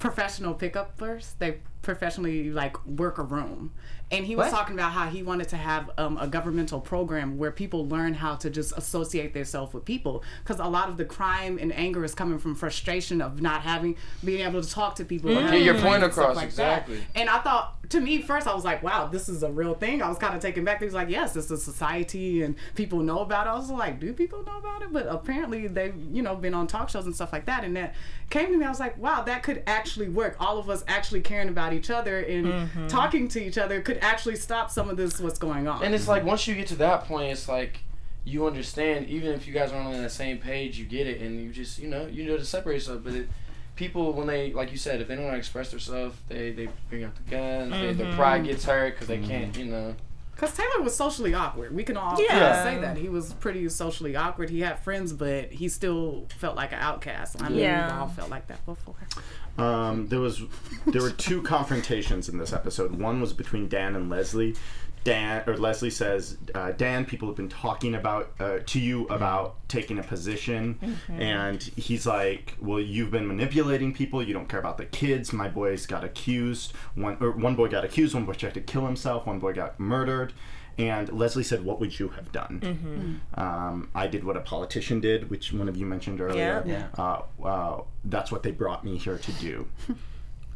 professional pickuppers. They professionally like work a room, and he was What? talking about how he wanted to have um, a governmental program where people learn how to just associate themselves with people, because a lot of the crime and anger is coming from frustration of not having being able to talk to people. or Get your point across, like exactly. That. And I thought, to me, first I was like, wow, this is a real thing. I was kind of taken back. He was like, yes, it's a society and people know about it. I was like, do people know about it? But apparently they've, you know, been on talk shows and stuff like that. And that came to me. I was like, wow, that could actually work. All of us actually caring about each other and Mm-hmm. talking to each other could actually stop some of this, what's going on. And it's like once you get to that point, it's like you understand. Even if you guys aren't on the same page, you get it, and you just you know you know to separate yourself. But it, people when they like you said, if they don't want to express themselves, they they bring out the guns. They, their pride gets hurt because they can't. You know. Because Taylor was socially awkward. We can all Yeah. kinda say that. He was pretty socially awkward. He had friends, but he still felt like an outcast. I mean, Yeah. we've all felt like that before. Um, there was there were two confrontations in this episode. One was between Dan and Leslie. Dan or Leslie says, uh, Dan, people have been talking about uh, to you about taking a position, and he's like, well, you've been manipulating people. You don't care about the kids. My boys got accused. One or one boy got accused. One boy tried to kill himself. One boy got murdered. And Leslie said, "What would you have done?" Um, I did what a politician did, which one of you mentioned earlier. Yeah. Uh, uh, that's what they brought me here to do.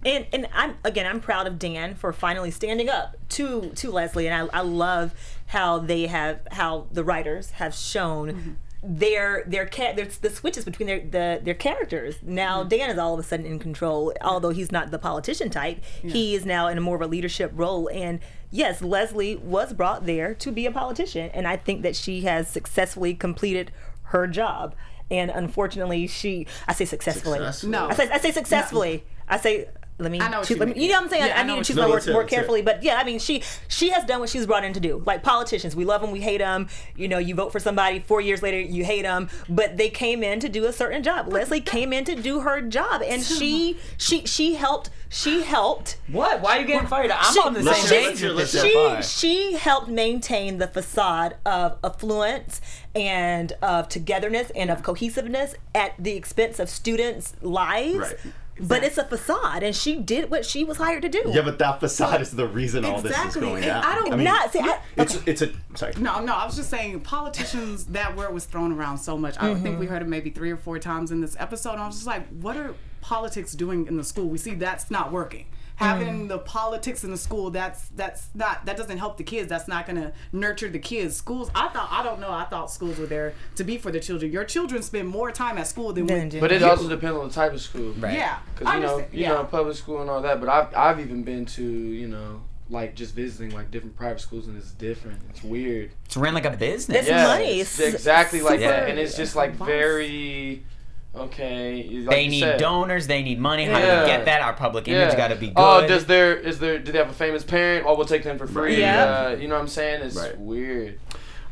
and and I'm again I'm proud of Dan for finally standing up to to Leslie. And I, I love how they have how the writers have shown mm-hmm. their their cat there's the switches between their the, their characters. Now mm-hmm. Dan is all of a sudden in control although he's not the politician type. He is now in a more of a leadership role. And yes Leslie was brought there to be a politician. And I think that she has successfully completed her job. And unfortunately she I say successfully. Successfully. No. I say I say successfully. I say let me. I know what choose, you let me you know what I'm saying. Yeah, I, I I know need to choose my words more that's it, that's it. carefully. But yeah, I mean, she she has done what she was brought in to do. Like politicians, we love them, we hate them. You know, you vote for somebody, four years later you hate them, but they came in to do a certain job. Leslie came in to do her job, and she she she helped. She helped. What? Why are you getting fired? I'm She- on the same listen, page with this listen. so far. She she helped maintain the facade of affluence and of togetherness and of cohesiveness at the expense of students' lives. Right. But it's a facade, and she did what she was hired to do. Yeah, but that facade is the reason all this is going and down. I don't- mean, Not- see, I- it's it's a sorry. No, no, I was just saying politicians, that word was thrown around so much. I think we mm-hmm. heard it maybe three or four times in this episode. And I was just like, what are politics doing in the school? We see that's not working. Having mm. the politics in the school, that's that's not that doesn't help the kids. That's not gonna nurture the kids. Schools, I thought I don't know. I thought schools were there to be for the children. Your children spend more time at school than we do- But it You- also depends on the type of school. Right. Yeah, Because you know, you yeah. know, public school and all that. But I've I've even been to you know like just visiting like different private schools and it's different. It's weird. It's ran like a business. It's Yeah, money. it's It's exactly like super- that, and it's just like very. Okay. Like they need said. donors. They need money. How do we get that? Our public image got to be good. Oh, does there is there do they have a famous parent? Oh, we'll take them for free. Yeah. Uh, you know what I'm saying? It's Right. weird.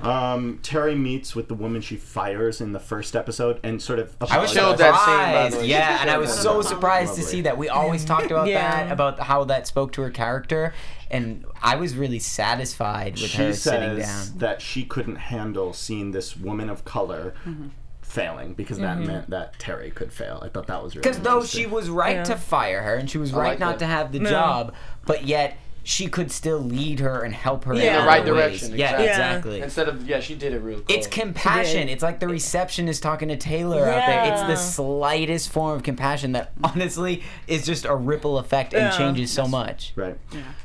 Um, Terri meets with the woman she fires in the first episode and sort of I was Chilled surprised. that scene, by the way. Yeah, and I was so Lovely. surprised to see that. We always talked about Yeah. that, about how that spoke to her character, and I was really satisfied with she her sitting says down. that she couldn't handle seeing this woman of color failing because that mm-hmm. meant that Terri could fail. I thought that was really Because though she was right Yeah. to fire her and she was I right not that. to have the Yeah. job, but yet she could still lead her and help her in the right ways. direction, Yeah, exactly. Yeah. exactly. Instead of yeah, she did it real. Cool. It's compassion. It's like the receptionist talking to Taylor out there. It's the slightest form of compassion that honestly is just a ripple effect and Yeah. changes so much. Right.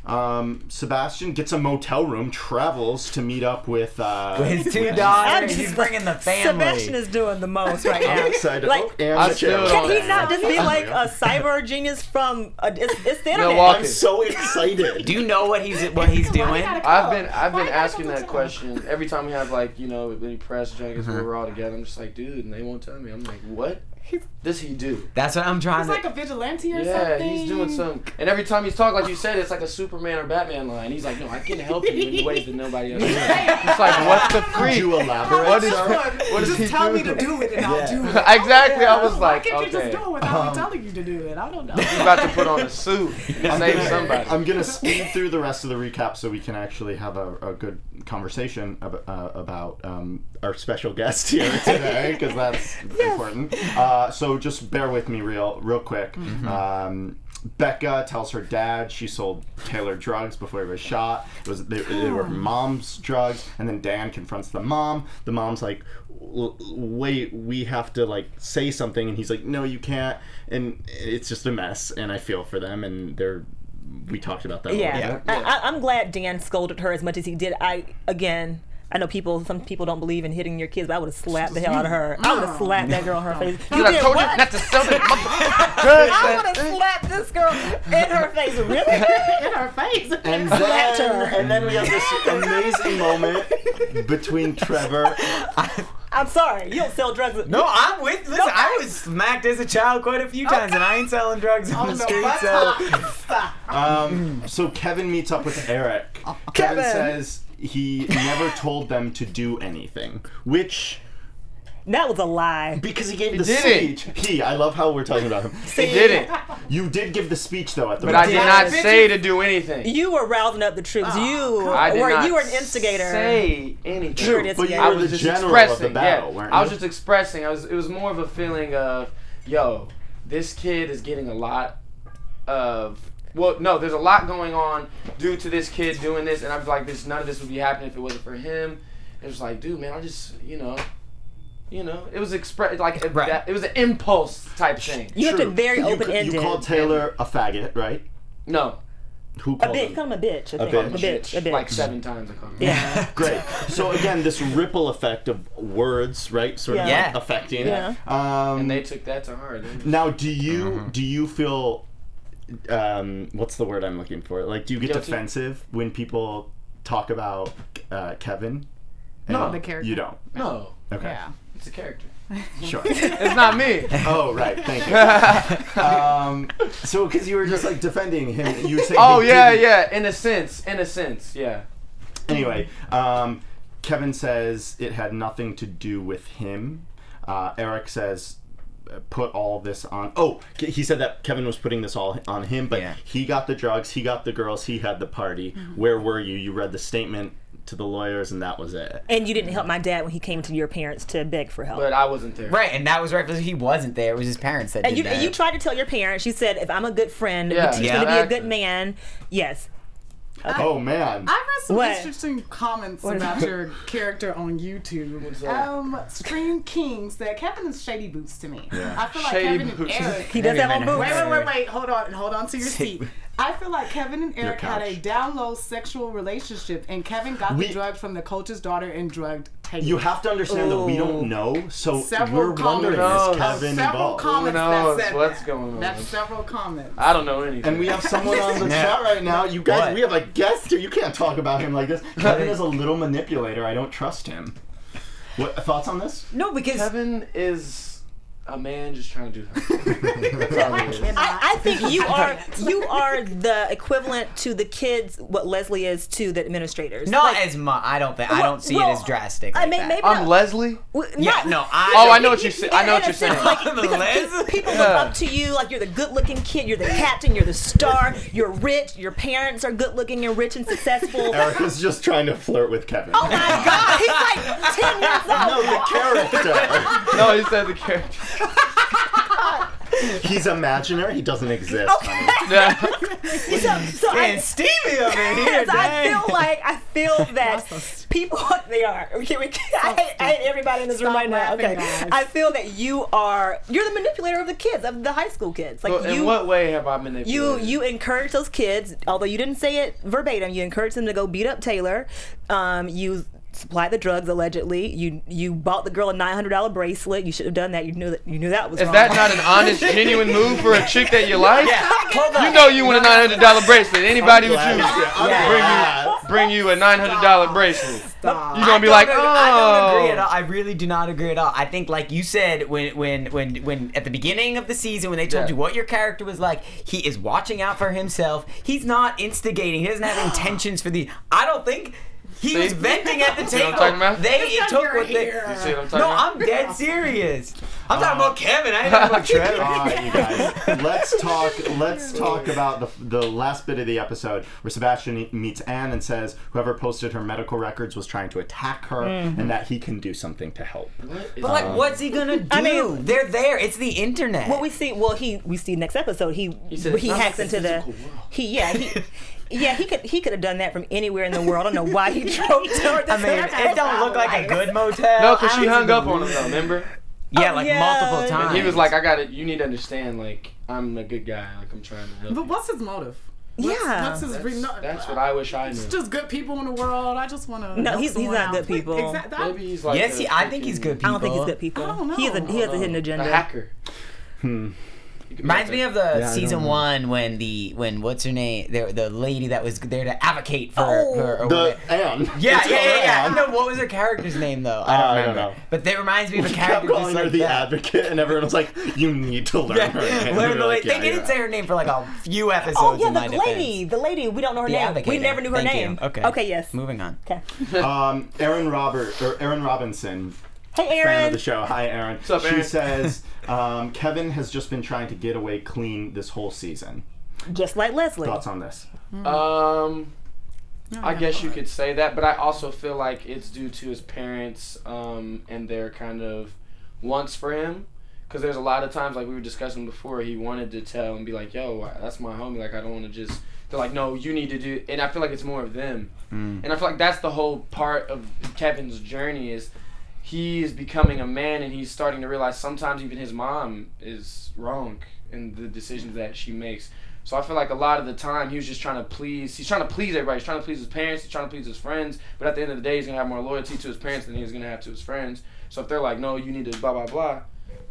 Um, Sebastian gets a motel room, travels to meet up with. Uh, With his two I'm daughters, just- he's bringing the family. Sebastian is doing the most right now. I'm excited. Like, oh, and I the still chair. don't- Can he not just be like a cyber genius from? Uh, it's, it's the internet. Milwaukee. I'm so excited. Do you know what he's what he's doing? I've been I've been asking that question every time we have like you know any press junkets where we're mm-hmm. all together. I'm just like, dude, and they won't tell me. I'm like, what does he do? That's what I'm trying He's to. He's like a vigilante or Yeah, something. he's doing some. And every time he's talking, like you said, it's like a Superman or Batman line. He's like, no, I can help you in ways that nobody else can. It's like, what the Could freak? you elaborate? What is- sir? What just does he tell do? me to do it and I'll do it. exactly. I was Why like, can't you just okay, do it without Um, me telling you to do it? I don't know. he's about to put on a suit and I'm save gonna- somebody. I'm gonna speed through the rest of the recap so we can actually have a, a good conversation ab- uh, about um, our special guest here today because that's important. Uh, so just bear with me real real quick. Um, Becca tells her dad she sold Taylor drugs before he was shot. It was they, they were her mom's drugs, and then Dan confronts the mom. The mom's like, "Wait, we have to like say something," and he's like, "No, you can't." And it's just a mess, and I feel for them, and they're. We talked about that. a Yeah, little bit. I, I, I'm glad Dan scolded her as much as he did. I again. I know people. Some people don't believe in hitting your kids, but I would have slapped the hell out of her. I would have slapped that girl in her face. You Dude, I did told what? you not to sell the I would have slapped this girl in her face. Really? in her face. And Slapped then, her. and then we have this amazing moment between Trevor. I'm sorry. You don't sell drugs. No, I'm with. Listen, I was smacked as a child quite a few times, and I ain't selling drugs on Oh, the no, street. So Um, so Kevin meets up with Eric. Kevin Kevin. says he never told them to do anything, which That was a lie. because he gave the didn't. speech. He, I love how we're talking about him. He didn't. You did give the speech though at the. But I did beginning. not say to do anything. You were rousing up the troops. Ah, you I did were not you were an instigator. Say anything. You were an But you instigator. I were was the just general expressing. of the battle, yeah, weren't I was you? just expressing. I was. It was more of a feeling of, yo, this kid is getting a lot of. Well, no, there's a lot going on due to this kid doing this, and I was like, this none of this would be happening if it wasn't for him. It was like, dude, man, I just, you know, you know, it was express like Right. that, it was an impulse type thing. You have to True. very open ca- ended. You called Taylor a faggot, right? No, Who called a called bitch. him? Call him a bitch. I A think. bitch. A bitch. A bitch. like seven times I called him. Yeah. Great. So again, this ripple effect of words, right? Sort of Yeah. like affecting. Yeah. Um, And they took that to heart. Now, do you do you feel um, what's the word I'm looking for? Like, do you get Guilty? defensive when people talk about uh, Kevin? No, the character. You don't. No, Okay. Yeah. it's a character. Sure. It's not me. oh, right. Thank you. um, so, because you were just like defending him, you were saying. Oh he yeah, didn't- yeah. In a sense, in a sense, yeah. Anyway, um, Kevin says it had nothing to do with him. Uh, Eric says put all this on. Oh, he said that Kevin was putting this all on him, but Yeah. he got the drugs, he got the girls, he had the party. Mm-hmm. Where were you? You read the statement to the lawyers, and that was it. And you didn't help my dad when he came to your parents to beg for help. But I wasn't there. right, and that was right. He wasn't there. It was his parents that and did you, that. you tried to tell your parents. You said, if I'm a good friend, Yeah. if he's Yeah. going to be a good man, yes. Oh man. I've read some What? interesting comments What is about your character on YouTube. What's that? Um, Stream King said Kevin is shady boots to me. I feel like Shady Kevin boots. and Eric. He does have on boots. Wait, wait, wait, wait. Hold on, hold on to your seat. I feel like Kevin and Eric had a down low sexual relationship, and Kevin got We- the drugs from the coach's daughter and drugged Taylor. You have to understand that we don't know, so several we're wondering comments. is Kevin several involved? comments Who knows that said what's that. going on? That's several comments. I don't know anything. And we have someone on the chat right now. You guys, What? we have a guest here. You can't talk about him like this. Kevin is a little manipulator. I don't trust him. What thoughts on this? no, because Kevin is a man just trying to do something. That's all it is. I, I think you are you are the equivalent to the kids what Leslie is to the administrators. Not Like, as much. I don't think. I don't see well, it as drastic. I like mean, that. maybe I'm not- Leslie. w- Yeah, no, I- Oh, I know what you say. I know what you're saying. Like, I'm because people Yeah. look up to you like you're the good-looking kid, you're the captain, you're the star, you're rich, your parents are good-looking and rich and successful. Erica's just trying to flirt with Kevin. Oh my God, he's like ten years old. no, the character. No, he said the character. He's imaginary. He doesn't exist. honey. Yeah. So, so I, Getting steamy up in here. I dang. feel like I feel that people they are. Okay, we, I, hate, I hate everybody in this room Stop right now. laughing, Okay, guys. I feel that you are you're the manipulator of the kids of the high school kids. Like Well, in you, what way have I manipulated? you you encourage those kids. Although you didn't say it verbatim, you encourage them to go beat up Taylor. Um, you supplied the drugs allegedly. You you bought the girl a nine hundred dollar bracelet. You should have done that. You knew that you knew that was Is wrong. that not an honest, genuine move for a chick that you like? Yeah, hold on. You know you want a nine hundred dollar bracelet. Anybody would Glad- choose I'm Yeah. bring you bring you a nine hundred dollar bracelet. Stop. You're gonna be I like, don't I don't oh. agree oh. at all. I really do not agree at all. I think, like you said, when when when when at the beginning of the season, when they told Yeah. you what your character was like, he is watching out for himself. He's not instigating. He doesn't have intentions for the. I don't think. He was venting at the See what table. I'm talking about? They it took what they. here. You see what I'm talking No, about? I'm dead serious. I'm talking uh, about Kevin. I ain't talking about Trevor. All right, ah, you guys. Let's talk. Let's talk about the the last bit of the episode where Sebastian meets Anne and says whoever posted her medical records was trying to attack her, mm-hmm. and that he can do something to help. But like, what's he gonna do? I mean- they're there. It's the internet. Well, we see. Well, he we see next episode. He He he, said it's hacks into the. world. He yeah he. Yeah, he could he could have done that from anywhere in the world. I don't know why he drove toward I mean, it don't look like a good motel. No, because she hung up on him though. Remember? Yeah, Oh, like yeah. multiple times. And he was like, "I got it. You need to understand. Like, I'm a good guy. Like, I'm trying to help." But you." what's his motive? What's, Yeah. What's his That's, re- no, that's what I wish I knew. It's just good people in the world. I just want to. No, he's- he's not good people. Exactly. Maybe he's like. yes, a he, I think he's good people. I don't think he's good people. I don't He has a know. he has a hidden A agenda. hacker. Hmm. You could be Reminds me of the Yeah, season one when the when what's her name the the lady that was there to advocate for Oh. her. The. Anne. yeah, Let's yeah, call yeah, her yeah. Anne. No, what was her character's name though? I Uh, don't I remember. don't know. But that reminds me of a We kept character just calling like her the that. advocate, and everyone was like, "You need to learn Yeah, her name." learn We the were la- like, they "Yeah, didn't yeah." say her name for like a few episodes. Oh yeah, in my the defense. lady, the lady. We don't know her The name. We never knew her Thank you. name. Okay. Okay. Yes. Moving on. Okay. Um, Aaron Robert or Aaron Robinson, Hey, fan of the show. Hi, Aaron. What's up, she says um, Kevin has just been trying to get away clean this whole season. Just like Leslie. Thoughts on this? Um, I yeah, guess you could say that, but I also feel like it's due to his parents um, and their kind of wants for him. Because there's a lot of times, like we were discussing before, he wanted to tell and be like, "Yo, that's my homie. Like, I don't want to just." They're like, "No, you need to do." And I feel like it's more of them. Mm. And I feel like that's the whole part of Kevin's journey is he is becoming a man and he's starting to realize sometimes even his mom is wrong in the decisions that she makes. So I feel like a lot of the time he was just trying to please. He's trying to please everybody. He's trying to please his parents. He's trying to please his friends. But at the end of the day, he's gonna have more loyalty to his parents than he's gonna have to his friends. So if they're like, "No, you need to blah blah blah,"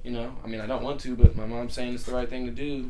you know, I mean, I don't want to, but my mom's saying it's the right thing to do.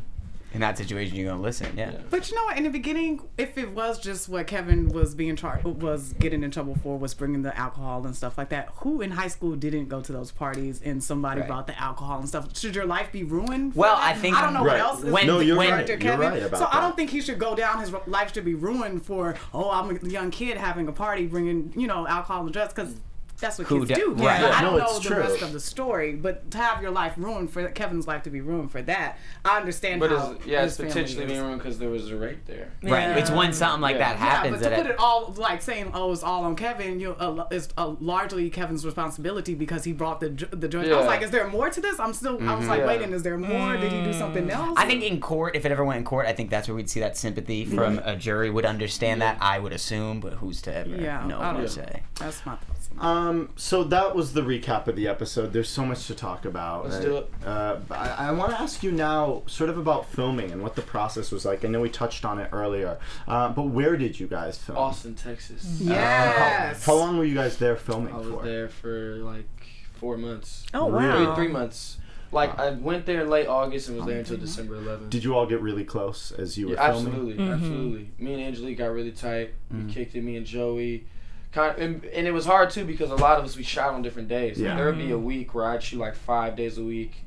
In that situation, you're gonna listen. Yeah. Yeah. But you know what? In the beginning, if it was just what Kevin was being charged, was getting in trouble for, was bringing the alcohol and stuff like that. Who in high school didn't go to those parties and somebody Right. brought the alcohol and stuff? Should your life be ruined? for Well, that? I think- I don't know Right. what else. Is When- no, you're when- right. character You're Kevin. right about so that. I don't think he should go down. His life should be ruined for oh, I'm a young kid having a party, bringing you know alcohol and drugs because. That's what Who kids da- do. right. I don't it's know true. the rest of the story, but to have your life ruined for Kevin's life to be ruined for that, I understand But how it's, yeah, it's his family potentially is. being ruined because there was a rape there. Right. It's when something like Yeah. that Yeah, happens but to that put it, it all like saying, "Oh, it's all on Kevin," you uh, it's uh, largely Kevin's responsibility because he brought the dr- the joint. I was like, "Is there more to this?" I'm still, I was like, Yeah. "Waiting, is there more? Did he do something else?" I think in court, if it ever went in court, I think that's where we'd see that sympathy from a jury would understand that. I would assume, but who's to ever Yeah, know I or don't- say? that's my thoughts. Um, so that was the recap of the episode. There's so much to talk about. Let's Uh, do it. Uh, I, I want to ask you now, sort of about filming and what the process was like. I know we touched on it earlier, uh, but where did you guys film? Austin, Texas. Yes. How long were you guys there filming I was for? there for like four months. Oh wow. Three, three months. Like I went there in late August and was there until December 11th. Did you all get really close as you were Yeah, filming? absolutely, absolutely. Me and Angelique got really tight. Mm. We kicked it. Me and Joey, kind and, and it was hard too because a lot of us we shot on different days. Like, Yeah. there would be a week where I'd shoot like five days a week,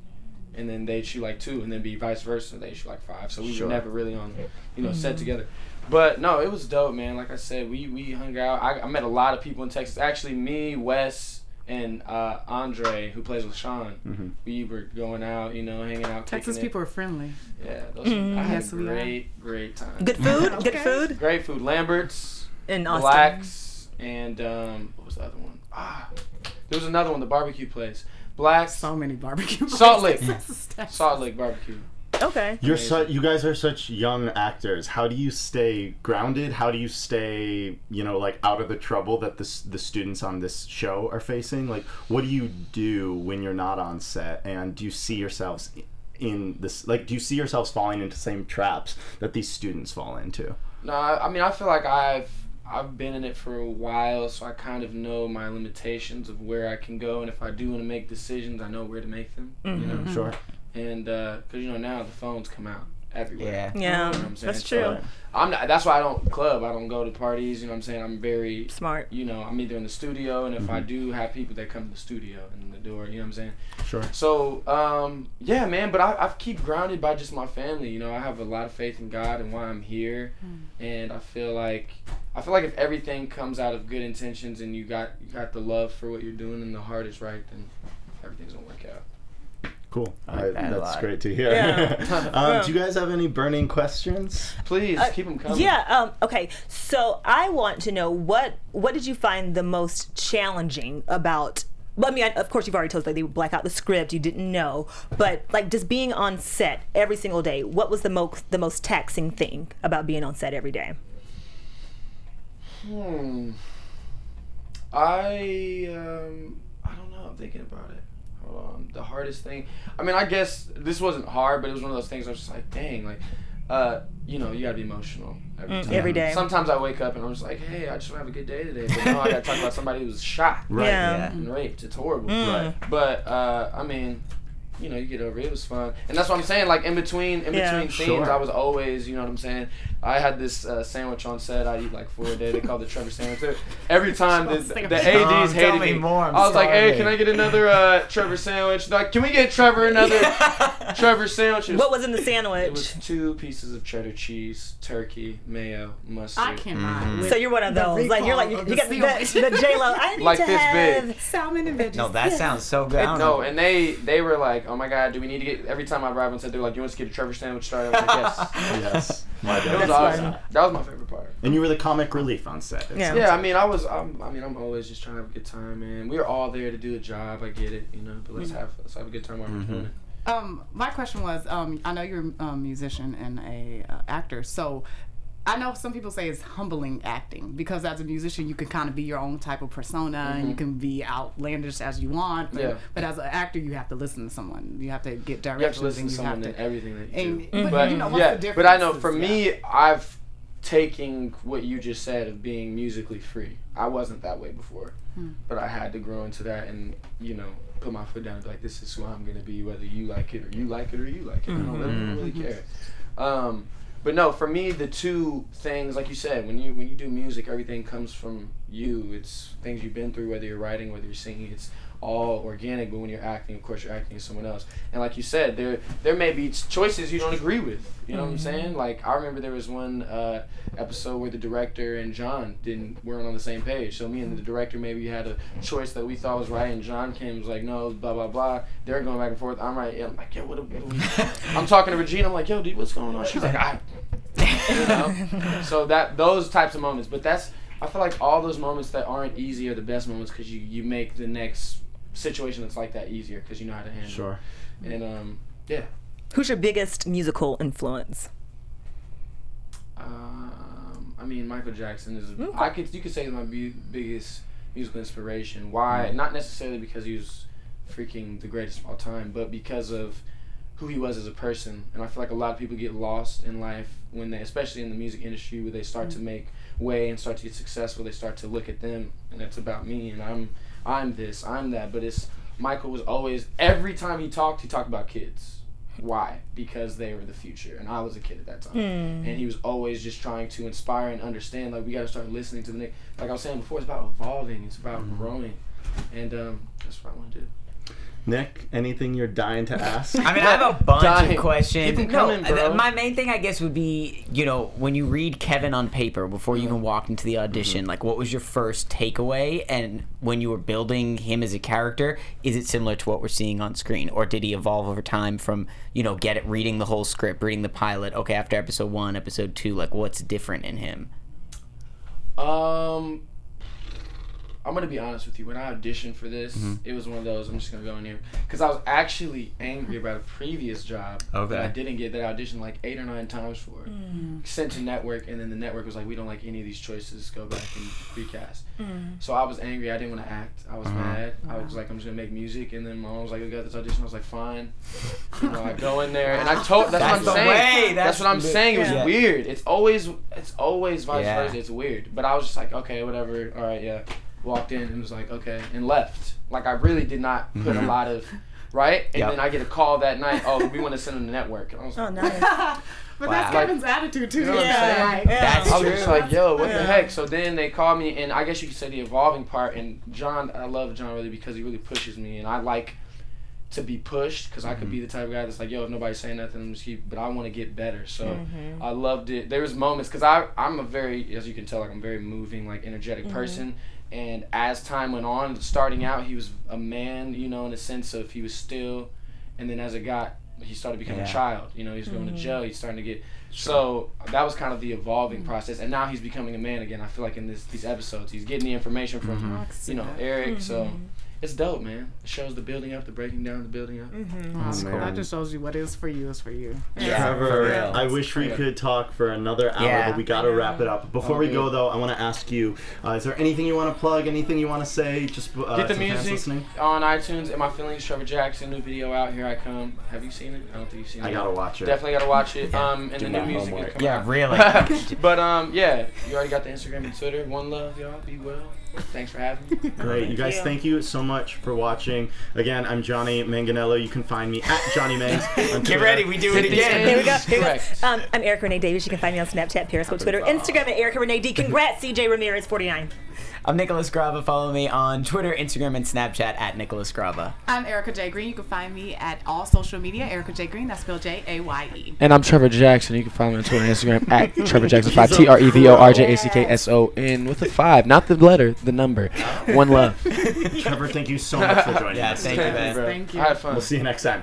and then they'd shoot like two, and then be vice versa. They shoot like five. So we Sure. were never really on, you know, set together. But no, it was dope, man. Like I said, we we hung out. I, I met a lot of people in Texas. Actually, me, Wes, and uh, Andre, who plays with Sean, Mhm. we were going out, you know, hanging out. Texas kicking it. people are friendly. Yeah, those, I had Yes, a we are. great, great time. Good food, good food Great food. Lambert's, in Austin. Blacks, and um, what was the other one? Ah, there was another one, the barbecue place. Blacks, So many barbecue. Salt Lick. places. Salt Lick barbecue. Okay. You're Amazing. su- you guys are such young actors. How do you stay grounded? How do you stay, you know, like out of the trouble that the the students on this show are facing? Like, what do you do when you're not on set? And do you see yourselves in this? Like, do you see yourselves falling into the same traps that these students fall into? No, I, I mean I feel like I've I've been in it for a while, so I kind of know my limitations of where I can go, and if I do want to make decisions, I know where to make them. You mm-hmm. know, Sure. and uh, because you know now the phones come out everywhere. Yeah. Yeah, You know what I'm saying? that's So, true. I'm not. That's why I don't club. I don't go to parties. You know what I'm saying? I'm very Smart. You know, I'm either in the studio, and if I do have people that come to the studio and the door, you know what I'm saying? Sure. So, um, yeah, man. But I, I keep grounded by just my family. You know, I have a lot of faith in God and why I'm here, and I feel like I feel like if everything comes out of good intentions and you got you got the love for what you're doing and the heart is right, then everything's gonna work out. Cool. I I- that's great to hear. Yeah. um, do you guys have any burning questions? Please Uh, keep them coming. Yeah. Um, okay. So I want to know what what did you find the most challenging about? Well, I mean, I, of course, you've already told us like they would black out the script. You didn't know, but like just being on set every single day. What was the most the most taxing thing about being on set every day? Hmm. I um I don't know. I'm thinking about it. Hold on. The hardest thing. I mean, I guess this wasn't hard, but it was one of those things. I was just like, dang, like, uh, you know, you gotta be emotional every time. Mm, every day. Sometimes I wake up and I'm just like, hey, I just want to have a good day today. But no, I gotta talk about somebody who was shot Right. Yeah. Yeah. and raped. It's horrible. Right. But uh, I mean, you know, you get over it. It was fun, and that's what I'm saying. Like in between, in Yeah. between scenes, Sure. I was always, you know what I'm saying. I had this uh, sandwich on set. I eat like four a day. They call it the Trevor sandwich. Every time the, the, the Tom, ads hated me me. more, I'm I was like, hey, can I get another uh, Trevor sandwich? Like, can we get Trevor another Trevor sandwich? Was- What was in the sandwich? It was two pieces of cheddar cheese, turkey, mayo, mustard. I cannot. Mm-hmm. So you're one of those. Like you're like recall you, of got the the, the J Lo. I need Like to this have. big. salmon and veggies. No, that sounds so good. I don't No, know. and they they were like, oh my god, do we need to get? Every time I arrived on set, they were like, do you want us to get a Trevor sandwich started? I was like, yes. Yes. My It was bad. awesome. That was my favorite part. And you were the comic relief on set. it Yeah. sounds Yeah, I mean, I was. I'm, I mean, I'm always just trying to have a good time, man. We are all there to do a job. I get it, you know. But let's have let's have a good time while we're doing it. Um, my question was, um, I know you're a musician and a uh, actor, so I know some people say it's humbling acting because as a musician you can kind of be your own type of persona and you mm-hmm. can be outlandish as you want. But, Yeah. but as an actor, you have to listen to someone. You have to get directions. You have to listen and to you someone have in to. everything that you and- do. but, But you know, what's yeah, the but I know differences? for Yeah. me, I've taken what you just said of being musically free. I wasn't that way before, hmm. but I had to grow into that and you know put my foot down and be like, this is who I'm gonna be, whether you like it or you like it or you like it. I don't really, I don't mm-hmm. really mm-hmm. care. Um, but no, for me, the two things, like you said, when you when you do music, everything comes from you. It's things you've been through, whether you're writing, whether you're singing. It's all organic. But when you're acting, of course, you're acting as someone else. And like you said, there there may be choices you don't agree with. You know what I'm saying? Like I remember there was one uh, episode where the director and John didn't weren't on the same page. So me and the director maybe had a choice that we thought was right, and John came and was like, no, blah blah blah. They're going back and forth. I'm right. I'm like, yo, what? do- what we? I'm talking to Regina. I'm like, yo, dude, what's going on? She's like, I. You know? so that those types of moments, but that's I feel like all those moments that aren't easy are the best moments because you you make the next situation that's like that easier because you know how to handle. Sure. it. And um, yeah. Who's your biggest musical influence? Um, I mean, Michael Jackson is. I could you could say he's my bu- biggest musical inspiration. Why? Not necessarily because he was freaking the greatest of all time, but because of who he was as a person. And I feel like a lot of people get lost in life when they, especially in the music industry, where they start to make way and start to get successful. They start to look at them, and it's about me, and I'm, I'm this, I'm that. But it's Michael was always every time he talked, he talked about kids. Why? Because they were the future, and I was a kid at that time. And he was always just trying to inspire and understand. Like we got to start listening to the next. Like I was saying before, it's about evolving. It's about growing, and um, that's what I want to do. Nick, anything you're dying to ask? I mean, I have a bunch Dying. of questions. Keep 'em No, coming, bro. th- My main thing, I guess, would be you know when you read Kevin on paper before you even walked into the audition. Like, what was your first takeaway? And when you were building him as a character, is it similar to what we're seeing on screen, or did he evolve over time from you know get it reading the whole script, reading the pilot? Okay, after episode one, episode two, like what's different in him? Um, I'm gonna be honest with you. When I auditioned for this, Mm-hmm. it was one of those. I'm just gonna go in here because I was actually angry about a previous job Okay. that I didn't get. That I auditioned like eight or nine times for. Sent to network, and then the network was like, "We don't like any of these choices. Go back and recast." So I was angry. I didn't want to act. I was Uh-huh. mad. I was like, "I'm just gonna make music." And then my mom was like, "We got this audition." I was like, "Fine." You know, I go in there, and I told. That's, That's what the I'm saying. way, That's, that's what I'm the- saying. It was Yeah. weird. It's always, it's always vice Yeah. versa. It's weird. But I was just like, okay, whatever. All right, yeah. Walked in and was like, okay, and left. Like I really did not put a mm-hmm. lot of, right? And Yep. then I get a call that night. Oh, we want to send him to network. And I was Oh, nice. but Wow. that's Like- Kevin's attitude too. You know what I'm Yeah, saying? like- That's I was true. just like, yo, what the heck? So then they called me, and I guess you could say the evolving part. And John, I love John really because he really pushes me, and I like to be pushed because I could be mm-hmm. the type of guy that's like, yo, if nobody's saying nothing, I'm just keep. But I want to get better, so mm-hmm. I loved it. There was moments because I I'm a very, as you can tell, like I'm a very moving, like energetic person. And as time went on, starting out, he was a man, you know, in the sense of he was still, and then as it got, he started becoming Yeah. a child. You know, he's going to mm-hmm. jail. He's starting to get. So that was kind of the evolving mm-hmm. process, and now he's becoming a man again. I feel like in this these episodes, he's getting the information from mm-hmm. you know Eric. So it's dope, man. It shows the building up, the breaking down, the building up. Oh, man. That just shows you what is for you is for you. Yeah, for Trevor, real. I wish we could talk for another hour, Yeah. but we got to wrap it up. Before Oh, we go, though, I want to ask you: uh, Is there anything you want to plug? Anything you want to say? Just uh, Get the music listening. on iTunes. And my feelings, Trevor Jackson, new video out. Here I come. Have you seen it? I don't think you've seen it. I gotta watch it. Definitely gotta watch it. Um, and Do the new music homework. is coming Yeah, out. really. but um, yeah, you already got the Instagram and Twitter. One love, y'all. Be well. Thanks for having me. Great. You guys, you. thank you so much for watching. Again, I'm Johnny Manganello. You can find me at Johnny Mangs. on Get ready, we do it again. Here we go. Here we go. Um, I'm Erica Renee Davis. You can find me on Snapchat, Periscope, Twitter, Instagram at Erica Renee D. Congrats, CJ Ramirez, 49. I'm Nicholas Grava. Follow me on Twitter, Instagram, and Snapchat at Nicholas Grava. I'm Erica J. Green. You can find me at all social media. Erica J. Green. That's spelled J A Y E. And I'm Trevor Jackson. You can find me on Twitter and Instagram at Trevor Jackson five T R E V O R J A C K S O N with a five, not the letter, the number. One love. Trevor, thank you so much for joining Yeah, us. thank you, man. Thank you. I had fun. We'll see you next time.